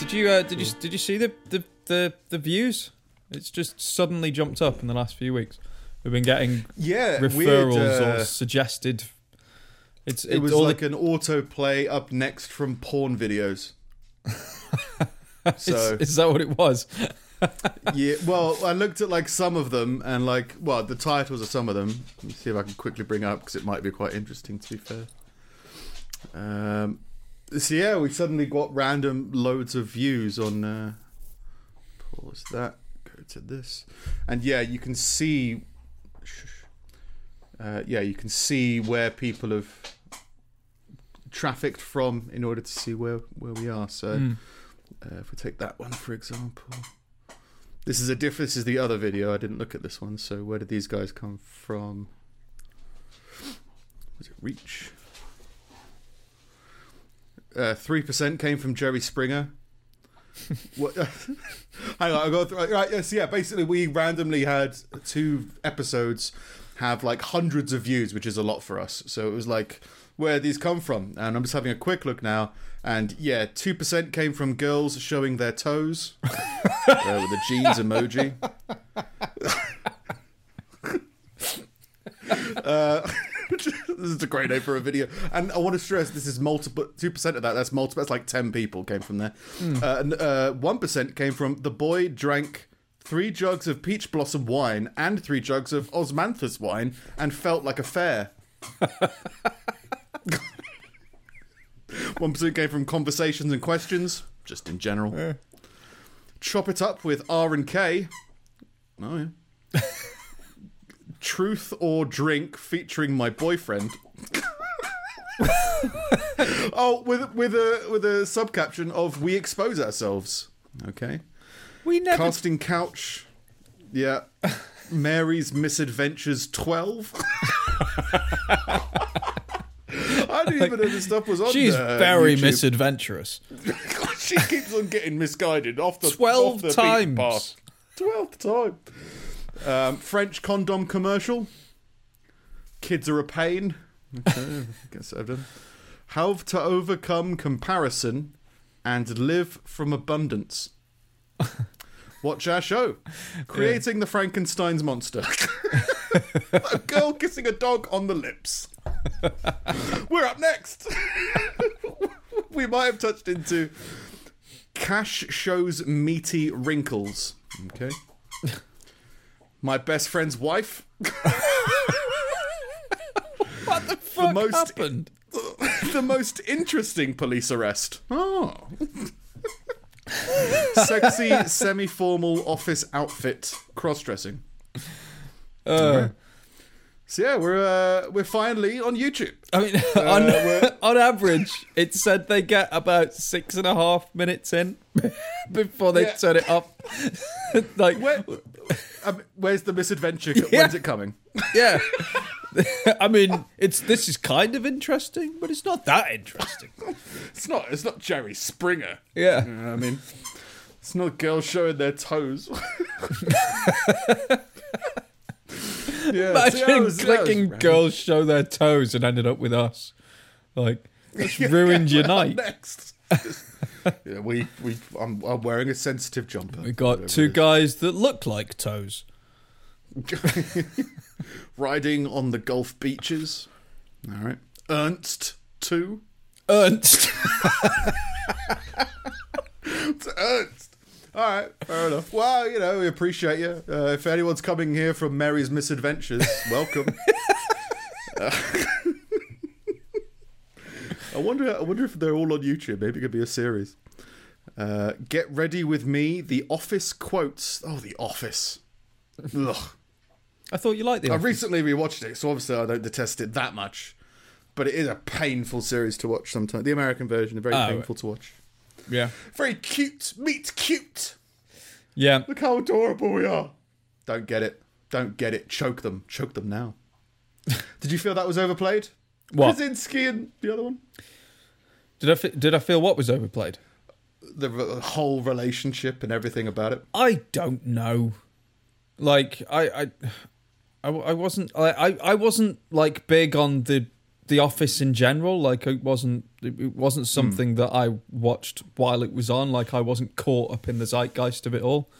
Did you uh, did you did you see the, the the the views? It's just suddenly jumped up in the last few weeks. We've been getting Yeah, referrals weird, uh, or suggested. It's it was all like an autoplay up next from porn videos. so is, is that what it was? yeah, well, I looked at like some of them and like, well, the titles of some of them. Let me see if I can quickly bring up because it might be quite interesting. To be fair, um, so yeah, we suddenly got random loads of views on. Uh, pause that. Go to this, and yeah, you can see. Uh, yeah, you can see where people have trafficked from in order to see where where we are. So, Mm. uh, if we take that one for example. This is a diff. This is the other video. I didn't look at this one. So where did these guys come from? Was it Reach? Uh, Three percent came from Jerry Springer. what? Hang on, I got th- right. Yes, yeah. Basically, we randomly had two episodes have like hundreds of views, which is a lot for us. So it was like, where these come from? And I'm just having a quick look now, and yeah, two percent came from girls showing their toes uh, with a jeans emoji. uh, this is a great name for a video, and I want to stress this is multiple. Two percent of that, that's multiple. That's like ten people came from there, uh, and uh, one percent came from the boy drank three jugs of peach blossom wine and three jugs of osmanthus wine and felt like a fair. One percent came from conversations and questions, just in general. Chop it up with R and K. Oh yeah. Truth or drink featuring my boyfriend. oh, with with a with a subcaption of "We expose ourselves." Okay. We never. Casting couch. Yeah. Mary's misadventures twelve. I didn't even know this stuff was on. She's very YouTube. misadventurous. she keeps on getting misguided off the Twelve off the times. Twelfth time. Um, French condom commercial. Kids are a pain. Okay, guess I've done. How to overcome comparison and live from abundance. Watch our show. Creating the Frankenstein's monster. a girl kissing a dog on the lips. We're up next. we might have touched into Cash shows meaty wrinkles. Okay. My best friend's wife. What the fuck most- happened? the most interesting police arrest. Oh. Sexy, semi formal office outfit, cross dressing. Uh, So yeah, we're uh, we're finally on YouTube. I mean, on, on average, it said they get about six and a half minutes in before they Yeah. turn it off. like, Where, um, where's the misadventure? Yeah. When's it coming? yeah. I mean, it's this is kind of interesting, but it's not that interesting. It's not. It's not Jerry Springer. Yeah. You know I mean, it's not girls showing their toes. yeah, Imagine was- clicking girls show their toes and ended up with us. Like, it's ruined your night. Next. Yeah, we we I'm, I'm wearing a sensitive jumper. We got two guys that look like toes. riding on the Gulf beaches. All right, Ernst two. Ernst. It's Ernst. All right, fair enough. Well, you know, we appreciate you. Uh, if anyone's coming here from Mary's Misadventures, welcome. Uh, wonder. I wonder if they're all on YouTube. Maybe it could be a series. Uh, Get ready with me. The Office quotes. Oh, The Office. Ugh. I thought you liked the I Office. recently rewatched it, so obviously I don't detest it that much. But it is a painful series to watch sometimes. The American version is very Oh. painful to watch. Yeah. Very cute. Meet cute. Yeah. Look how adorable we are. Don't get it. Don't get it. Choke them. Choke them now. Did you feel that was overplayed? What? Krasinski and the other one? Did I did I feel what was overplayed? The r- whole relationship and everything about it. I don't know. Like I I I, I wasn't I, I I wasn't like big on the The Office in general. Like it wasn't it wasn't something that I watched while it was on. Like I wasn't caught up in the zeitgeist of it all.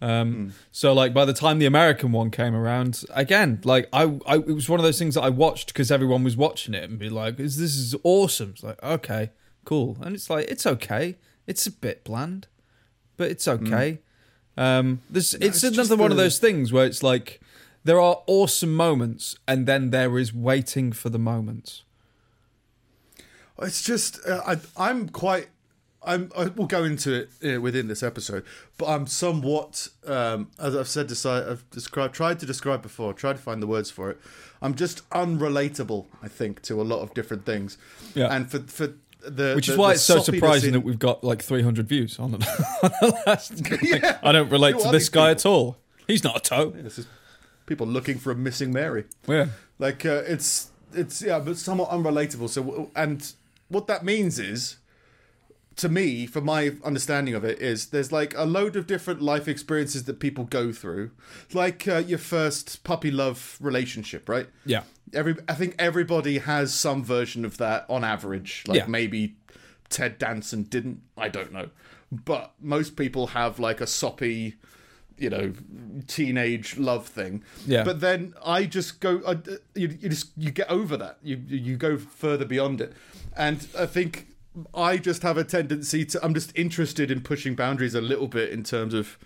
Um, So like by the time the American one came around, again, like I, I it was one of those things that I watched because everyone was watching it and be like, this is awesome?" It's like okay, cool, and it's like it's okay. It's a bit bland, but it's okay. Um, this it's, it's another one of those things where it's like there are awesome moments and then there is waiting for the moments. It's just uh, I, I'm quite. I'm. I will go into it uh, within this episode, but I'm somewhat, um, as I've said, deci- I've described, tried to describe before, tried to find the words for it. I'm just unrelatable, I think, to a lot of different things. Yeah. and for for the Which is the- why the it's so surprising in- that we've got like 300 views on it. on the last. Yeah. I don't relate Who to this guy people? at all. He's not a toe. This is people looking for a missing Mary. Yeah. Like uh, it's it's yeah, but somewhat unrelatable. So and what that means is, to me, for my understanding of it, is there's like a load of different life experiences that people go through, like uh, your first puppy love relationship, right? Yeah. Every I think everybody has some version of that on average. Like Yeah. maybe Ted Danson didn't. I don't know, but most people have like a soppy, you know, teenage love thing. Yeah. But then I just go. I, you, you just you get over that. You you go further beyond it, and I think I just have a tendency to. I'm just interested in pushing boundaries a little bit in terms of.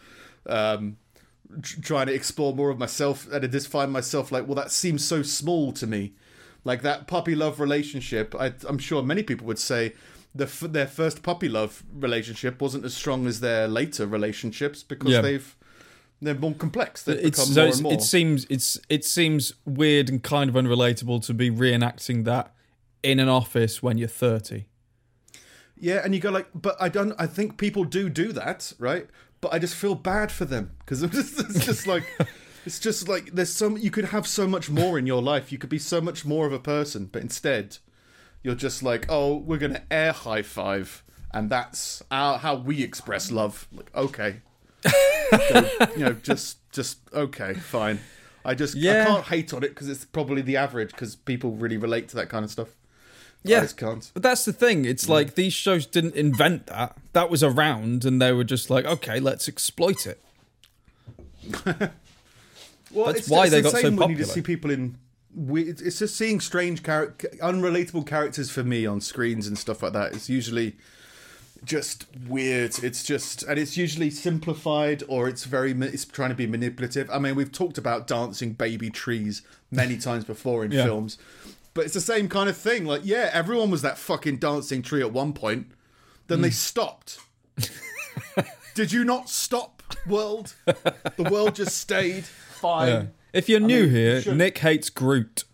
Um, tr- trying to explore more of myself and I just find myself like well that seems so small to me like that puppy love relationship I, i'm sure many people would say the, f- their first puppy love relationship wasn't as strong as their later relationships because Yeah. they've they're more complex they've It's, become so more and more it seems it's it seems weird and kind of unrelatable to be reenacting that in an office when you're 30. Yeah, and you go like, but I don't. I think people do do that, right? But I just feel bad for them because it's just like, it's just like there's some. You could have so much more in your life. You could be so much more of a person, but instead, you're just like, oh, we're gonna air high five, and that's our, how we express love. Like, okay, So, you know, just just okay, fine. I just Yeah. I can't hate on it because it's probably the average because people really relate to that kind of stuff. Yeah. But that's the thing. It's Mm. like these shows didn't invent that. That was around and they were just like, okay, let's exploit it. Well, That's it's, why it's they the got so same when you just popular. see people in. we- It's it's just seeing strange, unrelatable characters for me on screens and stuff like that. It's usually just weird. It's just, and it's usually simplified or it's very. It's trying to be manipulative. I mean, we've talked about dancing baby trees many times before in Yeah. films, but it's the same kind of thing. Like, yeah, everyone was that fucking dancing tree at one point. Then Hmm. they stopped. Did you not stop, world? The world just stayed fine. Yeah. If you're new mean, here, should- Nick hates Groot.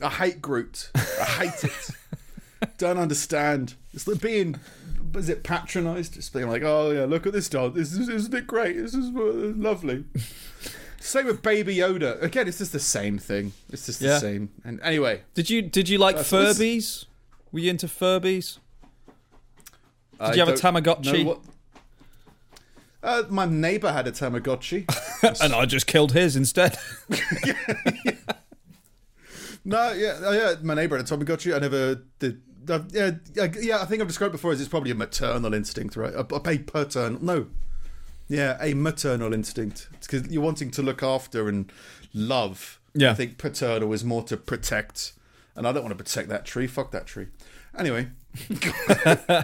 I hate Groot. I hate it. Don't understand. It's like being, is it patronised? It's being like, oh yeah, look at this dog. This is isn't it great? This is uh, lovely. Same with Baby Yoda. Again, it's just the same thing. It's just the Yeah. same. And anyway, Did you did you like Uh, Furbies? Were you into Furbies? did you have a Tamagotchi? Uh, my neighbour had a Tamagotchi. and I just killed his instead. No, yeah, oh, yeah. My neighbour had a Tamagotchi. I never did. Uh, yeah, yeah, yeah. I think I've described before as it's probably a maternal instinct, right? A, a paternal, no, yeah, a maternal instinct. because you're wanting to look after and love. Yeah. I think paternal is more to protect, and I don't want to protect that tree. Fuck that tree. Anyway, uh,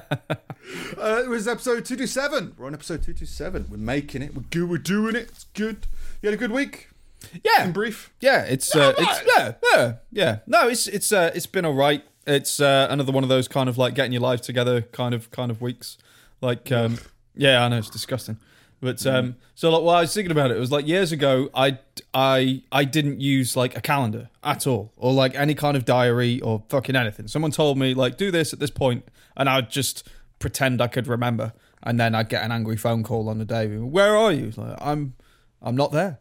it was episode two two seven. We're on episode two two seven. We're making it. We're good. We're doing it. It's good. You had a good week. yeah, In brief. Yeah, it's uh, it's yeah, yeah, yeah. No, it's it's uh, it's been alright. It's uh, another one of those kind of like getting your life together kind of kind of weeks. Like um, yeah, I know it's disgusting. But um, so like, while I was thinking about it, it was like years ago. I I I didn't use like a calendar at all, or like any kind of diary or fucking anything. Someone told me like do this at this point, and I'd just pretend I could remember, and then I'd get an angry phone call on the day. Where are you? Like I'm I'm not there.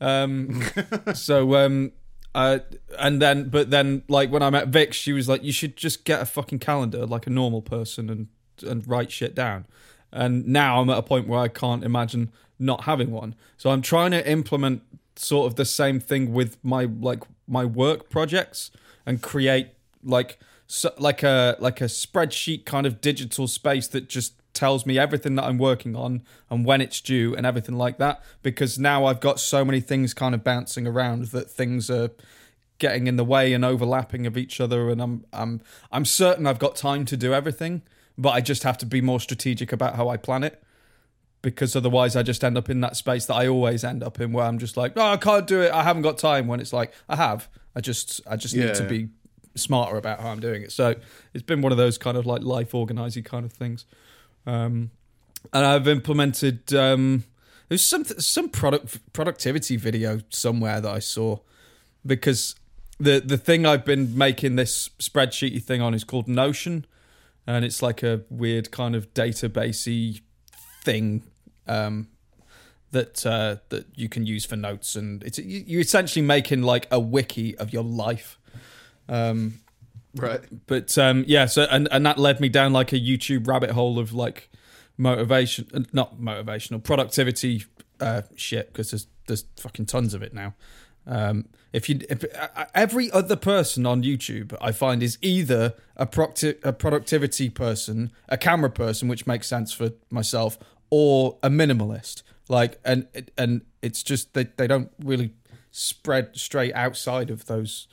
Um, so um, uh, and then but then like when I met Vic, she was like, you should just get a fucking calendar like a normal person and and write shit down. And now I'm at a point where I can't imagine not having one. So I'm trying to implement sort of the same thing with my like my work projects and create like so, like a like a spreadsheet kind of digital space that just tells me everything that I'm working on and when it's due and everything like that because now I've got so many things kind of bouncing around that things are getting in the way and overlapping of each other and I'm I'm I'm certain I've got time to do everything but I just have to be more strategic about how I plan it because otherwise I just end up in that space that I always end up in where I'm just like, oh, I can't do it. I haven't got time. When it's like I have, I just I just Yeah. need to be smarter about how I'm doing it. So it's been one of those kind of like life organizing kind of things. Um, and I've implemented um, there's some some product productivity video somewhere that I saw because the the thing I've been making this spreadsheety thing on is called Notion, and it's like a weird kind of databasey thing um, that uh, that you can use for notes, and it's you- you're essentially making like a wiki of your life. Um, Right. but um, yeah, so and and that led me down like a YouTube rabbit hole of like motivation, uh, not motivational, productivity uh, shit because there's there's fucking tons of it now. Um, if you if, uh, every other person on YouTube I find is either a, procti- a productivity person, a camera person, which makes sense for myself, or a minimalist. Like and and it's just they they don't really spread straight outside of those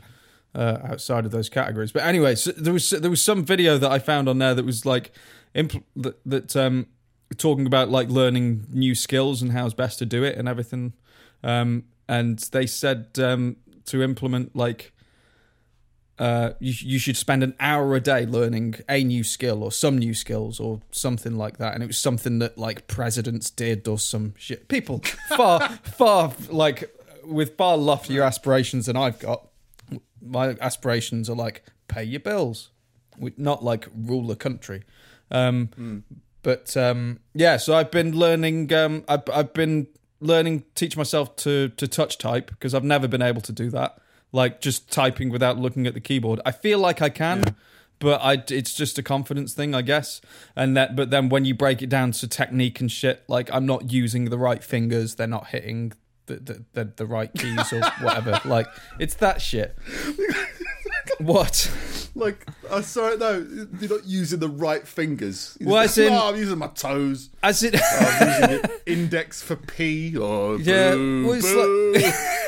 uh, outside of those categories. But anyway, so there was there was some video that I found on there that was like impl- that, that um talking about like learning new skills and how it's best to do it and everything. Um, and they said um, to implement like uh, you you should spend an hour a day learning a new skill or some new skills or something like that. And it was something that like presidents did or some shit. People far far like with far loftier aspirations than I've got. My aspirations are like pay your bills, not like rule the country. Um, But um, yeah, so I've been learning. Um, I've, I've been learning, teach myself to to touch type because I've never been able to do that. Like just typing without looking at the keyboard. I feel like I can, but I it's just a confidence thing, I guess. And that, but then when you break it down to technique and shit, like I'm not using the right fingers, they're not hitting the the the, the right keys or whatever. like it's that shit. what? Like, I sorry, no, you're not using the right fingers. Well, as in- no, I'm using my toes. As it. I'm using the index for P or Yeah, boo, well, it's boo.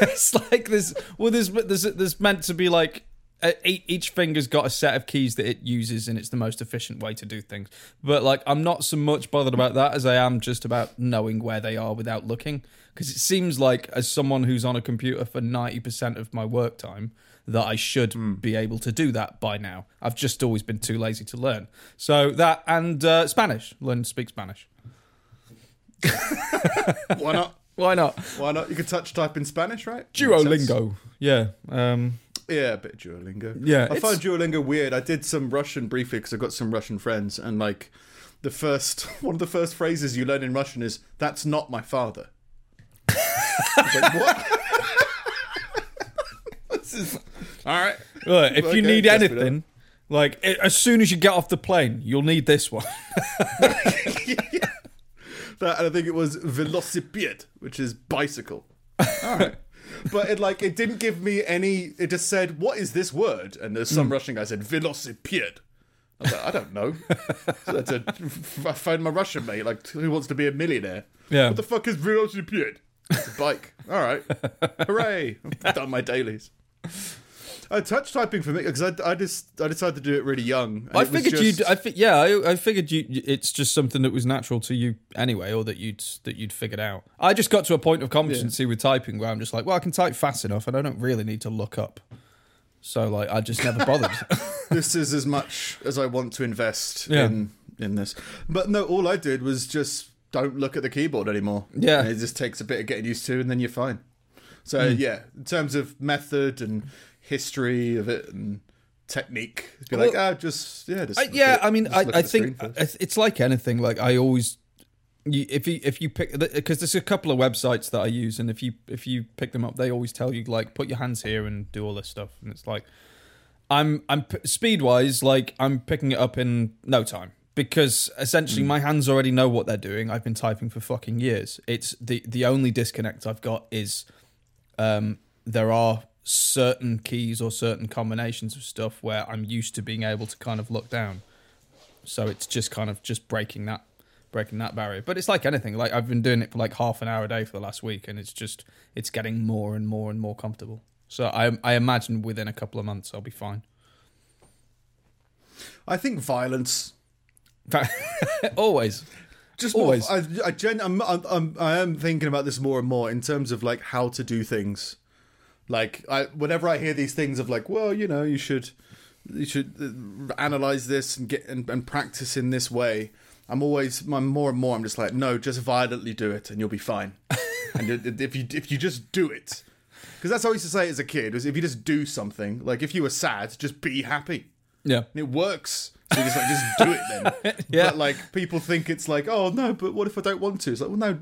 it's like this. Well, there's there's there's meant to be like uh, each each finger's got a set of keys that it uses, and it's the most efficient way to do things. But like, I'm not so much bothered about that as I am just about knowing where they are without looking. Because it seems like, as someone who's on a computer for ninety percent of my work time, that I should be able to do that by now. I've just always been too lazy to learn. So that and uh, Spanish, learn to speak Spanish. Why not? Why not? Why not? You can touch type in Spanish, right? Duolingo. Yeah. Um, Yeah, a bit of Duolingo. Yeah, I find Duolingo weird. I did some Russian briefly because I've got some Russian friends, and like the first one of the first phrases you learn in Russian is "That's not my father." Like, what? this is all right. Look, if Okay, you need anything, like i- as soon as you get off the plane, you'll need this one. That, and I think it was velocipede, which is bicycle. All right. But it like it didn't give me any. It just said, "What is this word?" And there's some hmm. Russian guy said velocipede. I was like, I don't know. so I had to phoned my Russian mate, like, who wants to be a millionaire? Yeah. What the fuck is velocipede? It's a bike. All right. Hooray! I've done my dailies. Touch typing for me because I, I just I decided to do it really young. I figured just- you'd. I fi- yeah, I, I figured you. It's just something that was natural to you anyway, or that you'd that you'd figured out. I just got to a point of competency with typing where I'm just like, well, I can type fast enough, and I don't really need to look up. So like, I just never bothered. this is as much as I want to invest Yeah. in in this. But no, all I did was just don't look at the keyboard anymore. Yeah. And it just takes a bit of getting used to, and then you're fine. So Hmm. yeah, in terms of method and history of it and technique, be like Well, ah, just yeah, just I, yeah, it. I mean, I, I at the screen think it's- like anything. Like I always, you, if you if you pick because there's a couple of websites that I use, and if you if you pick them up, they always tell you like put your hands here and do all this stuff, and it's like I'm I'm speed wise like I'm picking it up in no time because essentially Hmm. my hands already know what they're doing. I've been typing for fucking years. It's the the only disconnect I've got is um there are certain keys or certain combinations of stuff where I'm used to being able to kind of look down. So it's just kind of just breaking that breaking that barrier. But it's like anything. Like I've been doing it for like half an hour a day for the last week and it's just it's getting more and more and more comfortable. So I I imagine within a couple of months I'll be fine. I think violence. Always. Just Always. More, I, I, gen, I'm, I'm, I am thinking about this more and more in terms of like how to do things. Like I, whenever I hear these things of like, well, you know, you should, you should uh, analyze this and get and, and practice in this way. I'm always, I'm more and more. I'm just like, no, just violently do it, and you'll be fine. and if you if you just do it, because that's how I used to say as a kid was if you just do something, like if you were sad, just be happy. Yeah. And it works. So you just like just do it then. Yeah. But like people think it's like, oh no, but what if I don't want to? It's like, well, no,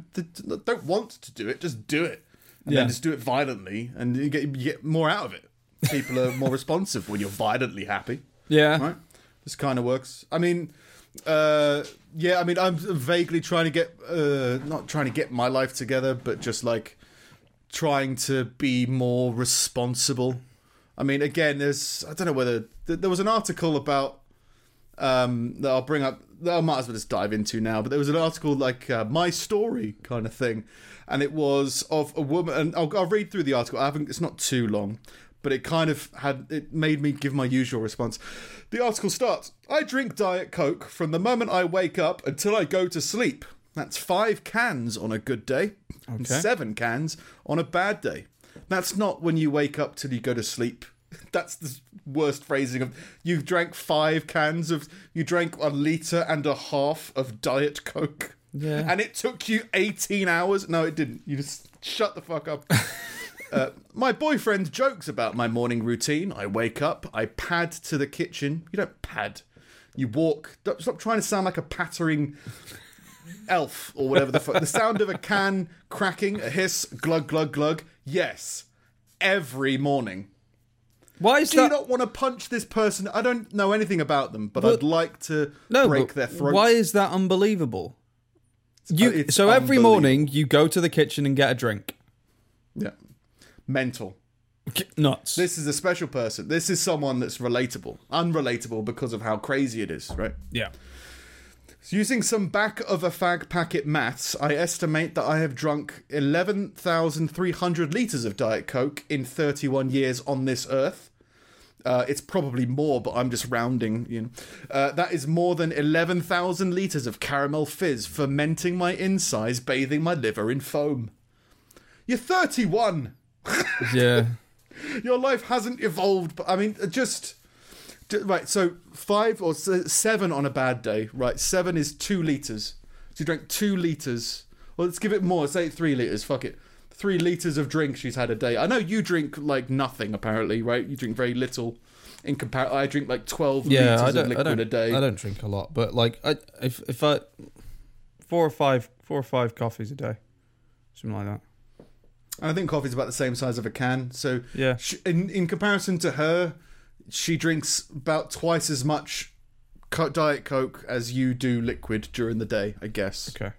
don't want to do it. Just do it, and Yeah. then just do it violently, and you get you get more out of it. People are more responsive when you're violently happy, Yeah. right? This kind of works. I mean, uh, yeah, I mean, I'm vaguely trying to get, uh, not trying to get my life together, but just like trying to be more responsible. I mean, again, there's I don't know whether there was an article about um, that I'll bring up. I might as well just dive into now. But there was an article like uh, my story kind of thing, and it was of a woman. And I'll, I'll read through the article. I haven't. It's not too long, but it kind of had. It made me give my usual response. The article starts. I drink Diet Coke from the moment I wake up until I go to sleep. That's five cans on a good day, and Okay. seven cans on a bad day. That's not when you wake up till you go to sleep. That's the worst phrasing of you drank five cans of you drank a liter and a half of diet coke. Yeah. And it took you 18 hours. No, it didn't. You just shut the fuck up. Uh, my boyfriend jokes about my morning routine. I wake up, I pad to the kitchen. You don't pad, you walk. Don't, stop trying to sound like a pattering elf or whatever the fuck. The sound of a can cracking, a hiss, glug, glug, glug. Yes, every morning. Why is that? Do you that? not want to punch this person? I don't know anything about them, but, But- I'd like to no, break their throat. Why is that unbelievable? You so every morning you go to the kitchen and get a drink. Yeah. Mental. Nuts. This is a special person. This is someone that's relatable. Unrelatable because of how crazy it is, right? yeah. Using some back of a fag packet maths, I estimate that I have drunk 11,300 litres of Diet Coke in 31 years on this earth. Uh, it's probably more, but I'm just rounding. You know, uh, that is more than 11,000 litres of caramel fizz, fermenting my insides, bathing my liver in foam. You're 31. Yeah. Your life hasn't evolved, but I mean, uh, just, ju- right. So five or seven on a bad day, right? Seven is two liters. So you drank two liters. Well, let's give it more. Say three liters. Fuck it. Three liters of drink she's had a day. I know you drink like nothing. Apparently, right? You drink very little. In compar, I drink like twelve Yeah. liters I of liquid a day. I don't drink a lot, but like, I if if I four or five four or five coffees a day, something like that. And I think coffee's about the same size of a can. So Yeah. She, in in comparison to her, she drinks about twice as much diet coke as you do liquid during the day. I guess. Okay.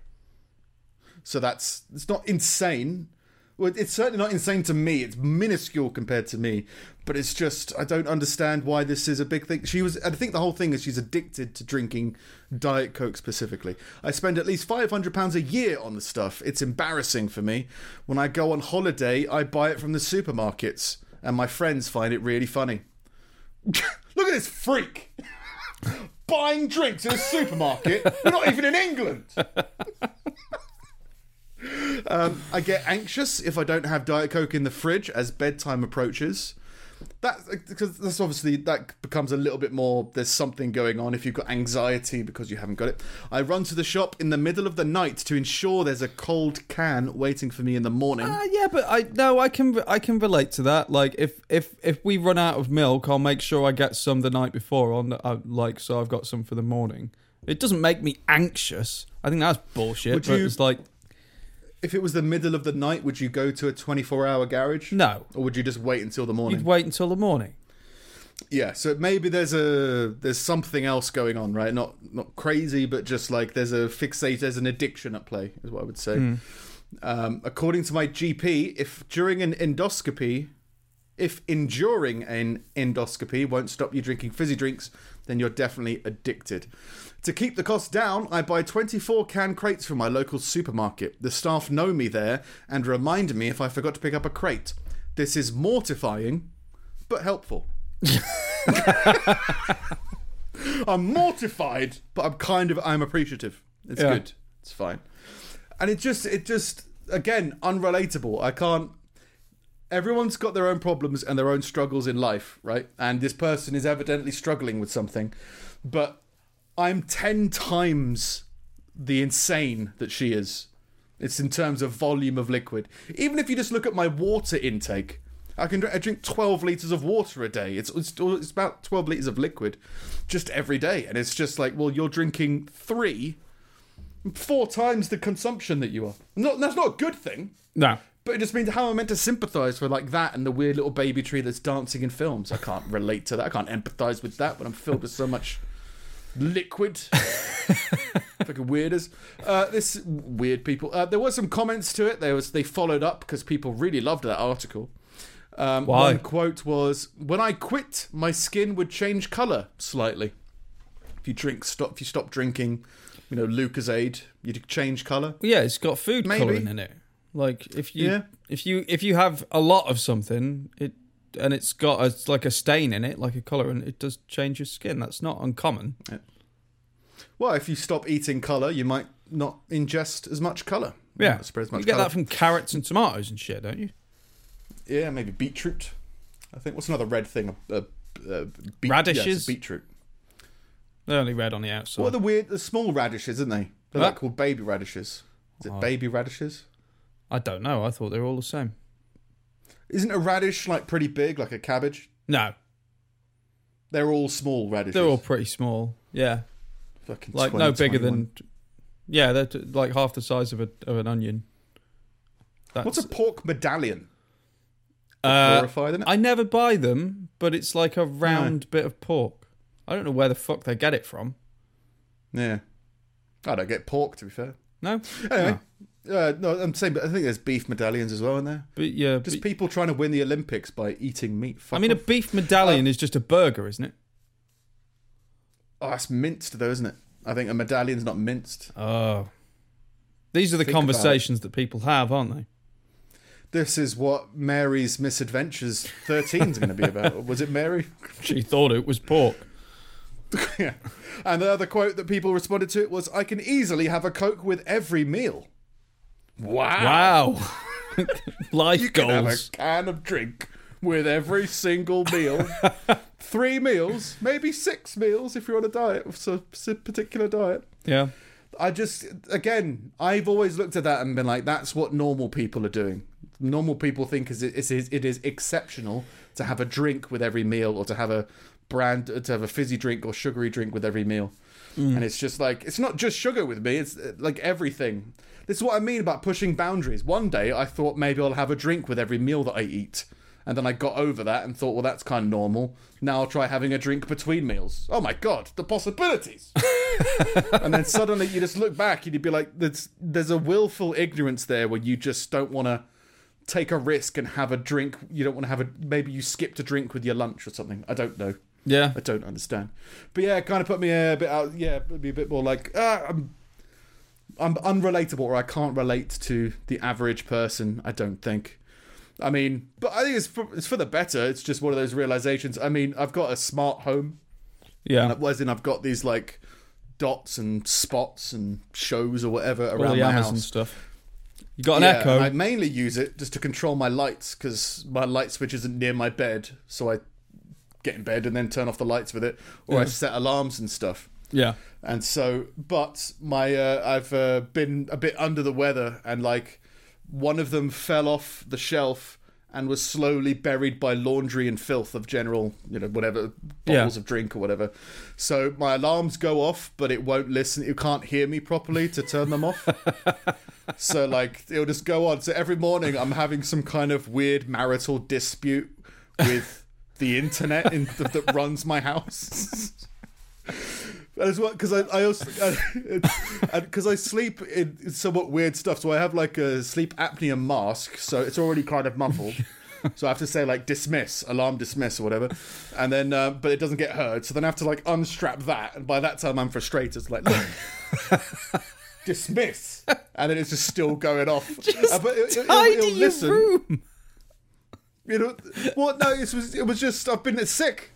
So that's it's not insane. Well, it's certainly not insane to me. It's minuscule compared to me, but it's just I don't understand why this is a big thing. She was. I think the whole thing is she's addicted to drinking diet coke specifically. I spend at least five hundred pounds a year on the stuff. It's embarrassing for me. When I go on holiday, I buy it from the supermarkets, and my friends find it really funny. Look at this freak buying drinks in a supermarket. We're not even in England. Um, I get anxious if I don't have Diet Coke in the fridge as bedtime approaches. That because that's obviously that becomes a little bit more. There's something going on if you've got anxiety because you haven't got it. I run to the shop in the middle of the night to ensure there's a cold can waiting for me in the morning. Uh, yeah, but I no, I can I can relate to that. Like if if if we run out of milk, I'll make sure I get some the night before on the, uh, like so I've got some for the morning. It doesn't make me anxious. I think that's bullshit. Would but you- it's like If it was the middle of the night, would you go to a 24 hour garage? no, Or would you just wait until the morning? you'd wait until the morning. Yeah, so maybe there's a there's something else going on, right? Not not crazy, but just like there's a fixate, there's an addiction at play, is what I would say. Um, according to my GP, if during an endoscopy, If enduring an endoscopy won't stop you drinking fizzy drinks, then you're definitely addicted. To keep the costs down, I buy 24 can crates from my local supermarket. The staff know me there and remind me if I forgot to pick up a crate. This is mortifying, but helpful. I'm mortified, but I'm kind of I'm appreciative. It's Yeah. good. It's fine. And it just it just again unrelatable. I can't everyone's got their own problems and their own struggles in life, right? And this person is evidently struggling with something, but I'm 10 times the insane that she is. It's in terms of volume of liquid. Even if you just look at my water intake, I can I drink 12 liters of water a day. It's, it's it's about 12 liters of liquid just every day, and it's just like, well, you're drinking three, four times the consumption that you are. Not that's not a good thing. No. But it just means how am I meant to sympathise with like that and the weird little baby tree that's dancing in films. I can't relate to that. I can't empathise with that when I'm filled with so much liquid. Fucking weirders. Uh, this weird people. Uh, there were some comments to it. There was they followed up because people really loved that article. Um, Why? One quote was, "When I quit, my skin would change color slightly. If you drink, stop. If you stop drinking, you know, Lucozade, you'd change color. Yeah, it's got food Maybe. coloring in it. Like if you Yeah. if you if you have a lot of something, it and it's got a, like a stain in it, like a color, and it does change your skin. That's not uncommon. Well, if you stop eating color, you might not ingest as much color. Yeah, spread as much you get colour. that from carrots and tomatoes and shit, don't you? Yeah, maybe beetroot. I think what's another red thing? Uh, uh, beet- Radishes? yes, beetroot. They're only red on the outside. What are the weird, the small radishes, aren't they? They're What? like called baby radishes. Is it Oh. baby radishes? I don't know. I thought they were all the same. Isn't a radish like pretty big, like a cabbage? No, They're all small radishes. they're all pretty small. Yeah, fucking like 20, no bigger 21. than. Yeah, they're t- like half the size of a of an onion. That's, What's a pork medallion? uh. I never buy them, but it's like a round bit of pork. I don't know where the fuck they get it from. yeah, I don't get pork to be fair. No, Anyway, uh, no, I'm saying, but I think there's beef medallions as well in there. but yeah, Just but- people trying to win the Olympics by eating meat. Fuck I mean, a beef medallion is just a burger, isn't it? oh, that's minced though, isn't it? I think a medallion's not minced. Oh, these are the Think conversations that people have, aren't they? This is what Mary's Misadventures 13 is going to be about. Was it Mary? She thought it was pork. yeah. And the other quote that people responded to it was, "I can easily have a coke with every meal." Wow. Wow, life You can have a can of drink with every single meal. Three meals, maybe six meals if you're on a diet, of a particular diet. Yeah, I just, again, I've always looked at that and been like, that's what normal people are doing. Normal people think is it is it is exceptional to have a drink with every meal or to have a brand to have a fizzy drink or sugary drink with every meal. And it's just like it's not just sugar with me; it's uh, like everything. This is what I mean about pushing boundaries. One day I thought maybe I'll have a drink with every meal that I eat. And then I got over that and thought, well, that's kind of normal. Now I'll try having a drink between meals. Oh my god, the possibilities! and then suddenly you just look back and you'd be like, there's there's a willful ignorance there where you just don't want to take a risk and have a drink. You don't want to have a maybe you skipped a drink with your lunch or something. I don't know. Yeah. I don't understand. But yeah, it kind of put me a bit out. Yeah, me a bit more like ah, I'm I'm unrelatable, or I can't relate to the average person. I don't think. I mean, but I think it's for, it's for the better. It's just one of those realizations. I mean, I've got a smart home. Yeah, As in, I've got these like dots and spots and shows or whatever all around the my Amazon house. stuff. You got an Yeah, Echo. I mainly use it just to control my lights because my light switch isn't near my bed, so I get in bed and then turn off the lights with it, or I set alarms and stuff. yeah, And so, but my uh, I've uh, been a bit under the weather, and like one of them fell off the shelf and was slowly buried by laundry and filth of general, you know, whatever bottles Yeah. of drink or whatever. So my alarms go off, but it won't listen. You can't hear me properly to turn them off. so like it'll just go on. So every morning I'm having some kind of weird marital dispute with the internet in, that, runs my house. As well, because I, I also because I sleep in somewhat weird stuff. So I have like a sleep apnea mask, so it's already kind of muffled. so I have to say like dismiss, alarm dismiss or whatever, and then uh, but it doesn't get heard. So then I have to like unstrap that, and by that time I'm frustrated. It's like look, dismiss, and then it's just still going off. Uh, but it, it, Tidy it'll, it'll your listen. room. You know, well, no, it was it was just I've been sick,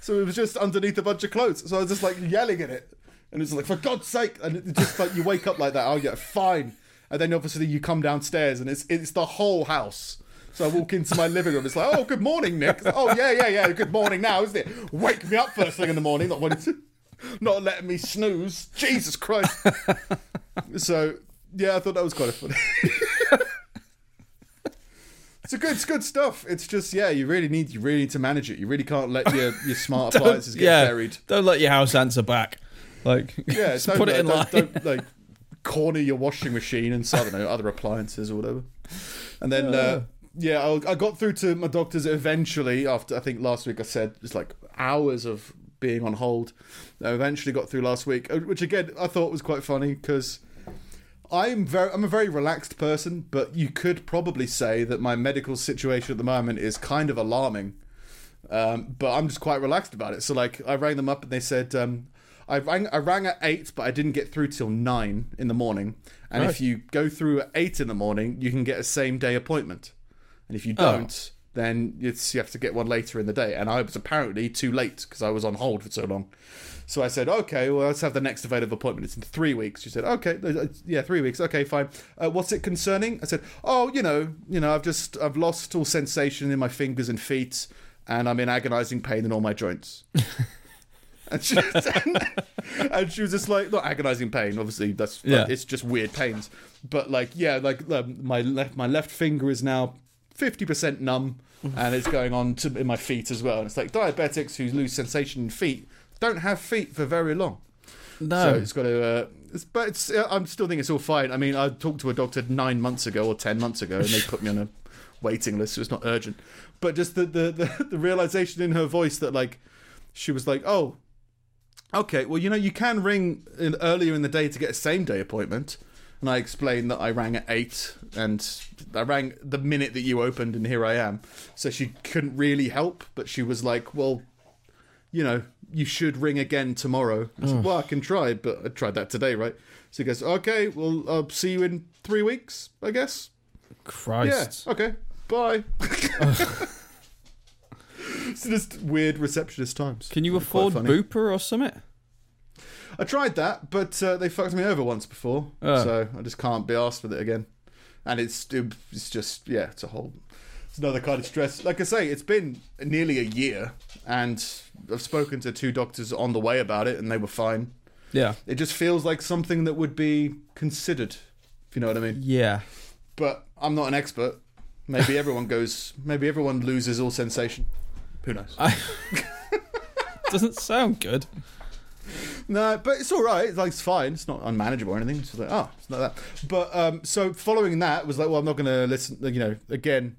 so it was just underneath a bunch of clothes. So I was just like yelling at it, and it's like for God's sake, and it's just like you wake up like that. Oh yeah, fine, and then obviously you come downstairs, and it's it's the whole house. So I walk into my living room. It's like, oh, good morning, Nick. Oh yeah, yeah, yeah. Good morning now, isn't it? Wake me up first thing in the morning, not wanting to, not letting me snooze. Jesus Christ. so yeah, I thought that was kind of funny. It's a good, it's good stuff. It's just, yeah, you really need, you really need to manage it. You really can't let your, your smart appliances get yeah, buried. don't let your house answer back. Like, Yeah, just don't, put it in don't, line. don't, like corner your washing machine and so, I don't know other appliances or whatever. And then, uh, yeah, I, I got through to my doctor's eventually. After I think last week I said it's like hours of being on hold. I eventually got through last week, uh, which again I thought was quite funny because. I'm very I'm a very relaxed person, but you could probably say that my medical situation at the moment is kind of alarming. Um, but I'm just quite relaxed about it. So like I rang them up and they said um, I rang I rang at eight, but I didn't get through till nine in the morning. And Right. if you go through at eight in the morning, you can get a same day appointment. And if you Oh. don't, then it's you have to get one later in the day. And I was apparently too late because I was on hold for so long. So I said, okay, well, let's have the next available appointment. It's in three weeks. She said, okay, uh, yeah, three weeks. Okay, fine. Uh, what's it concerning? I said, oh, you know, you know, I've just I've lost all sensation in my fingers and feet, and I'm in agonising pain in all my joints. and, she, and she was just like, not agonising pain. Obviously, that's Yeah. it's just weird pains. But like, yeah, like um, my left my left finger is now fifty percent numb, and it's going on to in my feet as well. And it's like diabetics who lose sensation in feet don't have feet for very long. no. So it's got to. Uh, it's, but it's. Uh, I'm still think it's all fine. I mean, I talked to a doctor nine months ago or ten months ago, and they put me on a waiting list, so it's not urgent. But just the the the, the realization in her voice that like she was like, oh, okay, well, you know, you can ring in, earlier in the day to get a same day appointment. And I explained that I rang at eight, and I rang the minute that you opened, and here I am. So she couldn't really help, but she was like, "Well, you know, you should ring again tomorrow." I said, "Well, I can try, but I tried that today, right?" So he goes, "Okay, well, I'll see you in three weeks, I guess." Christ. Yeah. Okay. Bye. it's just weird receptionist times. Can you afford funny. Bupa or something? I tried that, but uh, they fucked me over once before, Oh. so I just can't be asked with it again. And it's it's just yeah, it's a whole it's another kind of stress. Like I say, it's been nearly a year, and I've spoken to two doctors on the way about it, and they were fine. Yeah. It just feels like something that would be considered, if you know what I mean. Yeah. But I'm not an expert. Maybe everyone goes. Maybe everyone loses all sensation. Who knows? I... Doesn't sound good. No, but it's all right. It's like it's fine. It's not unmanageable or anything. It's like oh, it's not that. But um, so following that was like, well, I'm not going to listen. You know, again,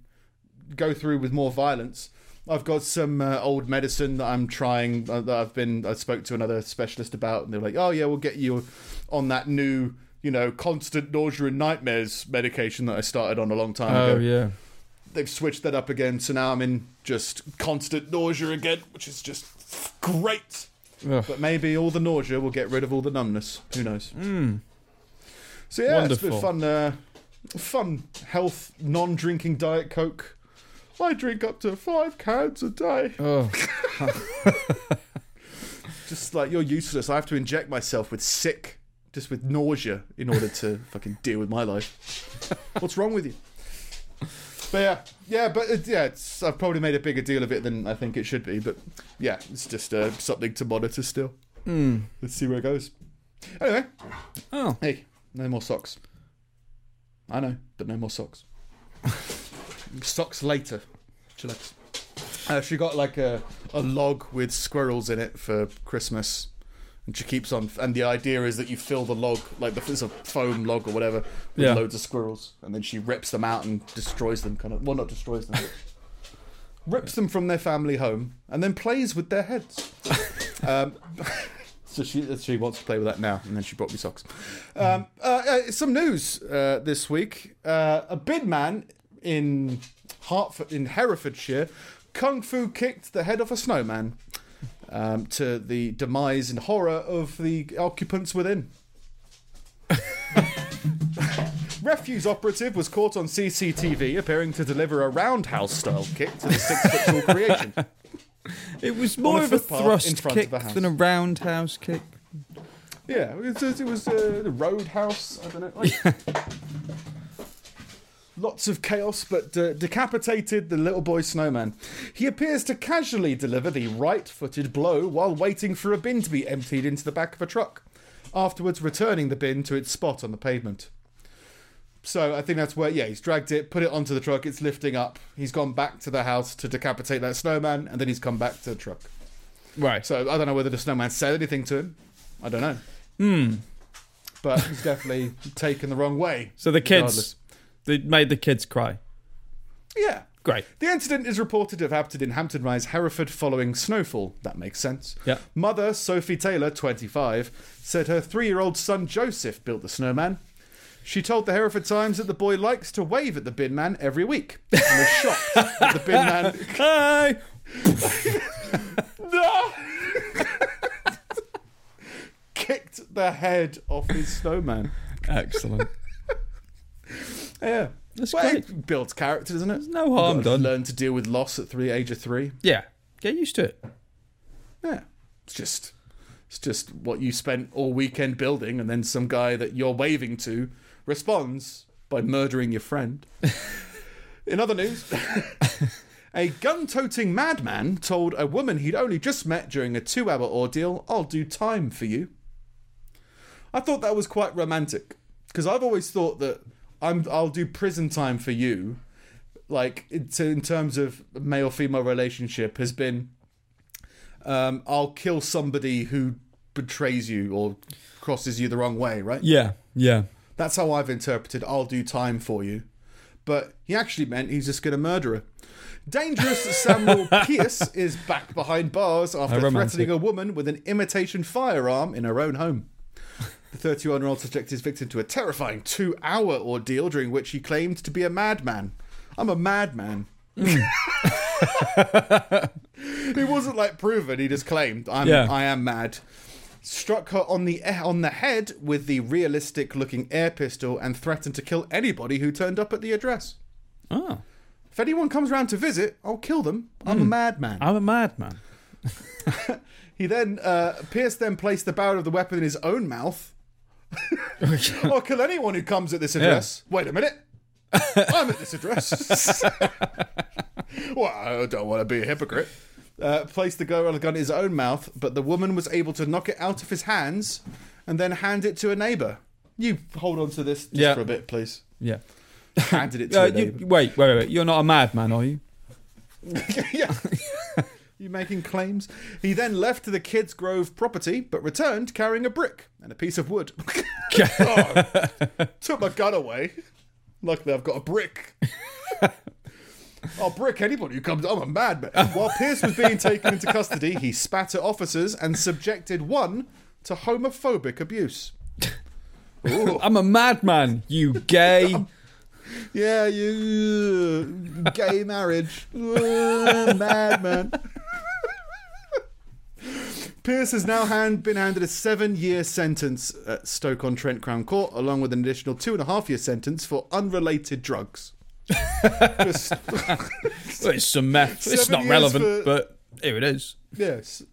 go through with more violence. I've got some uh, old medicine that I'm trying. Uh, that I've been. I spoke to another specialist about, and they're like, oh yeah, we'll get you on that new, you know, constant nausea and nightmares medication that I started on a long time Oh ago. yeah. They've switched that up again, so now I'm in just constant nausea again, which is just great. Ugh. But maybe all the nausea will get rid of all the numbness. Who knows? Mm. So yeah, it's been fun. Uh, fun health non-drinking diet coke. I drink up to five cans a day. Oh. Just like you're useless. I have to inject myself with sick, just with nausea, in order to fucking deal with my life. What's wrong with you? But yeah, yeah, but it, yeah, it's, I've probably made a bigger deal of it than I think it should be. But yeah, it's just uh, something to monitor still. Mm. Let's see where it goes. Anyway, Oh. Hey, no more socks. I know, but no more socks. socks later. Chillax. Uh, she got like a, a log with squirrels in it for Christmas. And she keeps on, and the idea is that you fill the log, like the, it's a foam log or whatever, with Yeah. loads of squirrels, and then she rips them out and destroys them, kind of. Well, not destroys them, but rips them from their family home, and then plays with their heads. um, so she she wants to play with that now, and then she brought me socks. Um, uh, uh, some news uh, this week: uh, a bid man in Hertford, in Herefordshire, kung fu kicked the head off a snowman, um, to the demise and horror of the occupants within. Refuse operative was caught on CCTV appearing to deliver a roundhouse style kick to the six foot tall creation. It was more a of a thrust kick than a roundhouse kick. Yeah, it was, it was uh, the roadhouse. I don't know. Like, lots of chaos, but uh, decapitated the little boy snowman. He appears to casually deliver the right footed blow while waiting for a bin to be emptied into the back of a truck, afterwards returning the bin to its spot on the pavement. So I think that's where, yeah, he's dragged it, put it onto the truck, it's lifting up. He's gone back to the house to decapitate that snowman, and then he's come back to the truck. Right. So I don't know whether the snowman said anything to him. I don't know. Hmm. But he's definitely taken the wrong way. So the kids, Regardless. They made the kids cry. Yeah. Great. The incident is reported to have happened in Hampton Rise, Hereford, following snowfall. That makes sense. Yeah. Mother, Sophie Taylor, 25, said her three year old son Joseph built the snowman. She told the Hereford Times that the boy likes to wave at the bin man every week and was shocked that the bin man Hi. kicked the head off his snowman. Excellent. Yeah. That's Well, great. it builds character, doesn't it? There's no harm done. Learn to deal with loss at the age of three. Yeah. Get used to it. Yeah, it's just it's just what you spent all weekend building, and then some guy that you're waving to responds by murdering your friend. In other news, a gun-toting madman told a woman he'd only just met during a two-hour ordeal, "I'll do time for you." I thought that was quite romantic because I've always thought that I'm I'll do prison time for you, like in terms of male female relationship has been um, I'll kill somebody who betrays you or crosses you the wrong way, right? Yeah. Yeah. That's how I've interpreted I'll do time for you. But he actually meant he's just going to murder her. Dangerous Samuel Pierce is back behind bars after threatening a woman with an imitation firearm in her own home. The 31 year old subjected his victim to a terrifying two hour ordeal during which he claimed to be a madman. I'm a madman. Mm. it wasn't like proven, he just claimed, I'm, Yeah. I am mad. Struck her on the eh, on the head with the realistic looking air pistol and threatened to kill anybody who turned up at the address. Oh. If anyone comes round to visit, I'll kill them. I'm a hmm. madman. I'm a madman. He then, uh, Pierce then placed the barrel of the weapon in his own mouth. I'll kill anyone who comes at this address. Wait a minute. I'm at this address. well, I don't want to be a hypocrite. Uh, placed the barrel of the gun in his own mouth, but the woman was able to knock it out of his hands and then hand it to a neighbour. You hold on to this just Yeah. for a bit, please. Yeah. Handed it to Uh, a you, wait, wait, wait. You're not a madman, are you? yeah. You making claims? He then left to the Kidsgrove property, but returned carrying a brick and a piece of wood. Oh, took my gun away. Luckily, I've got a brick. I'll brick anybody who comes. I'm a madman. While Pierce was being taken into custody, he spat at officers and subjected one to homophobic abuse. Ooh. I'm a madman, you gay. Yeah, you gay marriage, madman. Pierce has now hand, been handed a seven-year sentence at Stoke-on-Trent Crown Court, along with an additional two and a half year sentence for unrelated drugs. Just, Well, it's some meth. It's not relevant, for- but here it is. yes,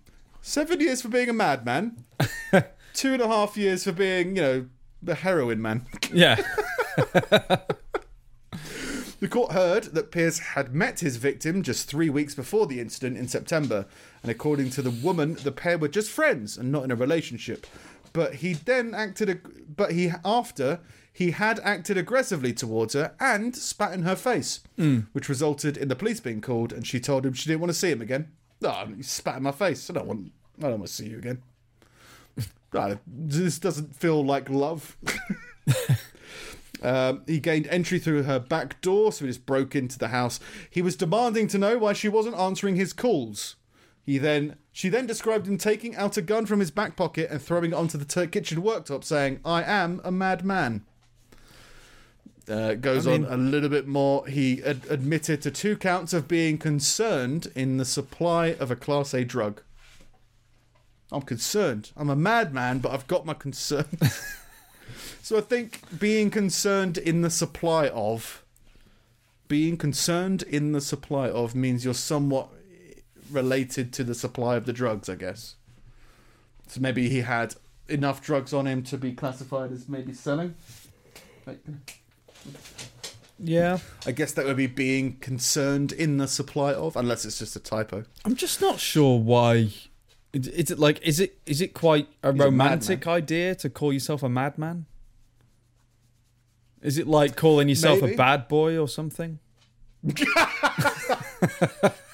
seven years for being a madman, two and a half years for being, you know, the heroin man. Yeah. The court heard that Pierce had met his victim just three weeks before the incident in September, and according to the woman, the pair were just friends and not in a relationship. But he then acted, ag- but he after he had acted aggressively towards her and spat in her face, which resulted in the police being called. And she told him she didn't want to see him again. No, you spat in my face. I don't want. I don't want to see you again. Ah, this doesn't feel like love. Um, he gained entry through her back door, so he just broke into the house. He was demanding to know why she wasn't answering his calls. He then, she then described him taking out a gun from his back pocket and throwing it onto the t- kitchen worktop, saying, "I am a madman." Uh, goes I mean- on a little bit more. He ad- admitted to two counts of being concerned in the supply of a Class A drug. I'm concerned. I'm a madman, but I've got my concern. so I think being concerned in the supply of, being concerned in the supply of means you're somewhat related to the supply of the drugs, I guess. So maybe he had enough drugs on him to be classified as maybe selling. Yeah. I guess that would be being concerned in the supply of, unless it's just a typo. I'm just not sure why. Is it like is it is it quite a He's a romantic idea to call yourself a madman? Is it like calling yourself Maybe. a bad boy or something?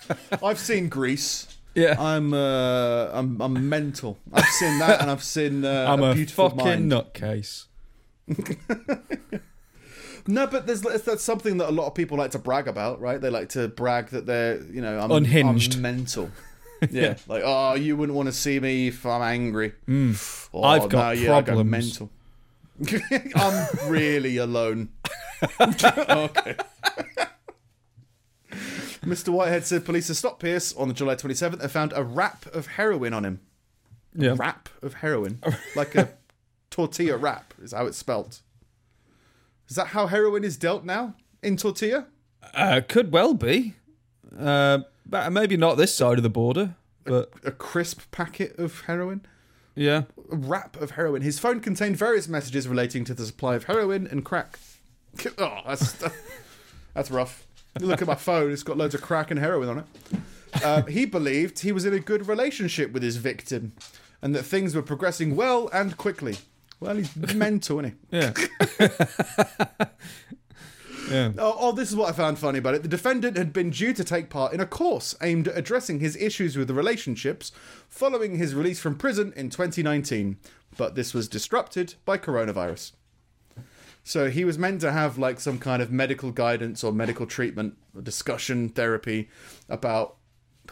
I've seen Greece. Yeah. I'm uh, I'm I'm mental. I've seen that, and I've seen uh, I'm a, beautiful fucking mind. nutcase. No, but there's that's something that a lot of people like to brag about, right? They like to brag that they're you know I'm Unhinged. I'm mental. Yeah, like oh, you wouldn't want to see me if I'm angry. Oh, Hmm. I've got no, yeah, I go mental. I'm really alone. okay. Mr. Whitehead said police have stopped Pierce on the July 27th and found a wrap of heroin on him. Yeah. Wrap of heroin, like a tortilla wrap, is how it's spelt. Is that how heroin is dealt now in tortilla? Uh, could well be. Uh, but maybe not this side of the border. But A crisp packet of heroin. yeah. A wrap of heroin. His phone contained various messages relating to the supply of heroin and crack. Oh, that's that's rough. You look at my phone; it's got loads of crack and heroin on it. Uh, he believed he was in a good relationship with his victim, and that things were progressing well and quickly. Well, he's mental, isn't he? Yeah. yeah. Oh, oh, this is what I found funny about it. The defendant had been due to take part in a course aimed at addressing his issues with the relationships following his release from prison in 2019, but this was disrupted by coronavirus. So he was meant to have like some kind of medical guidance or medical treatment, or discussion, therapy about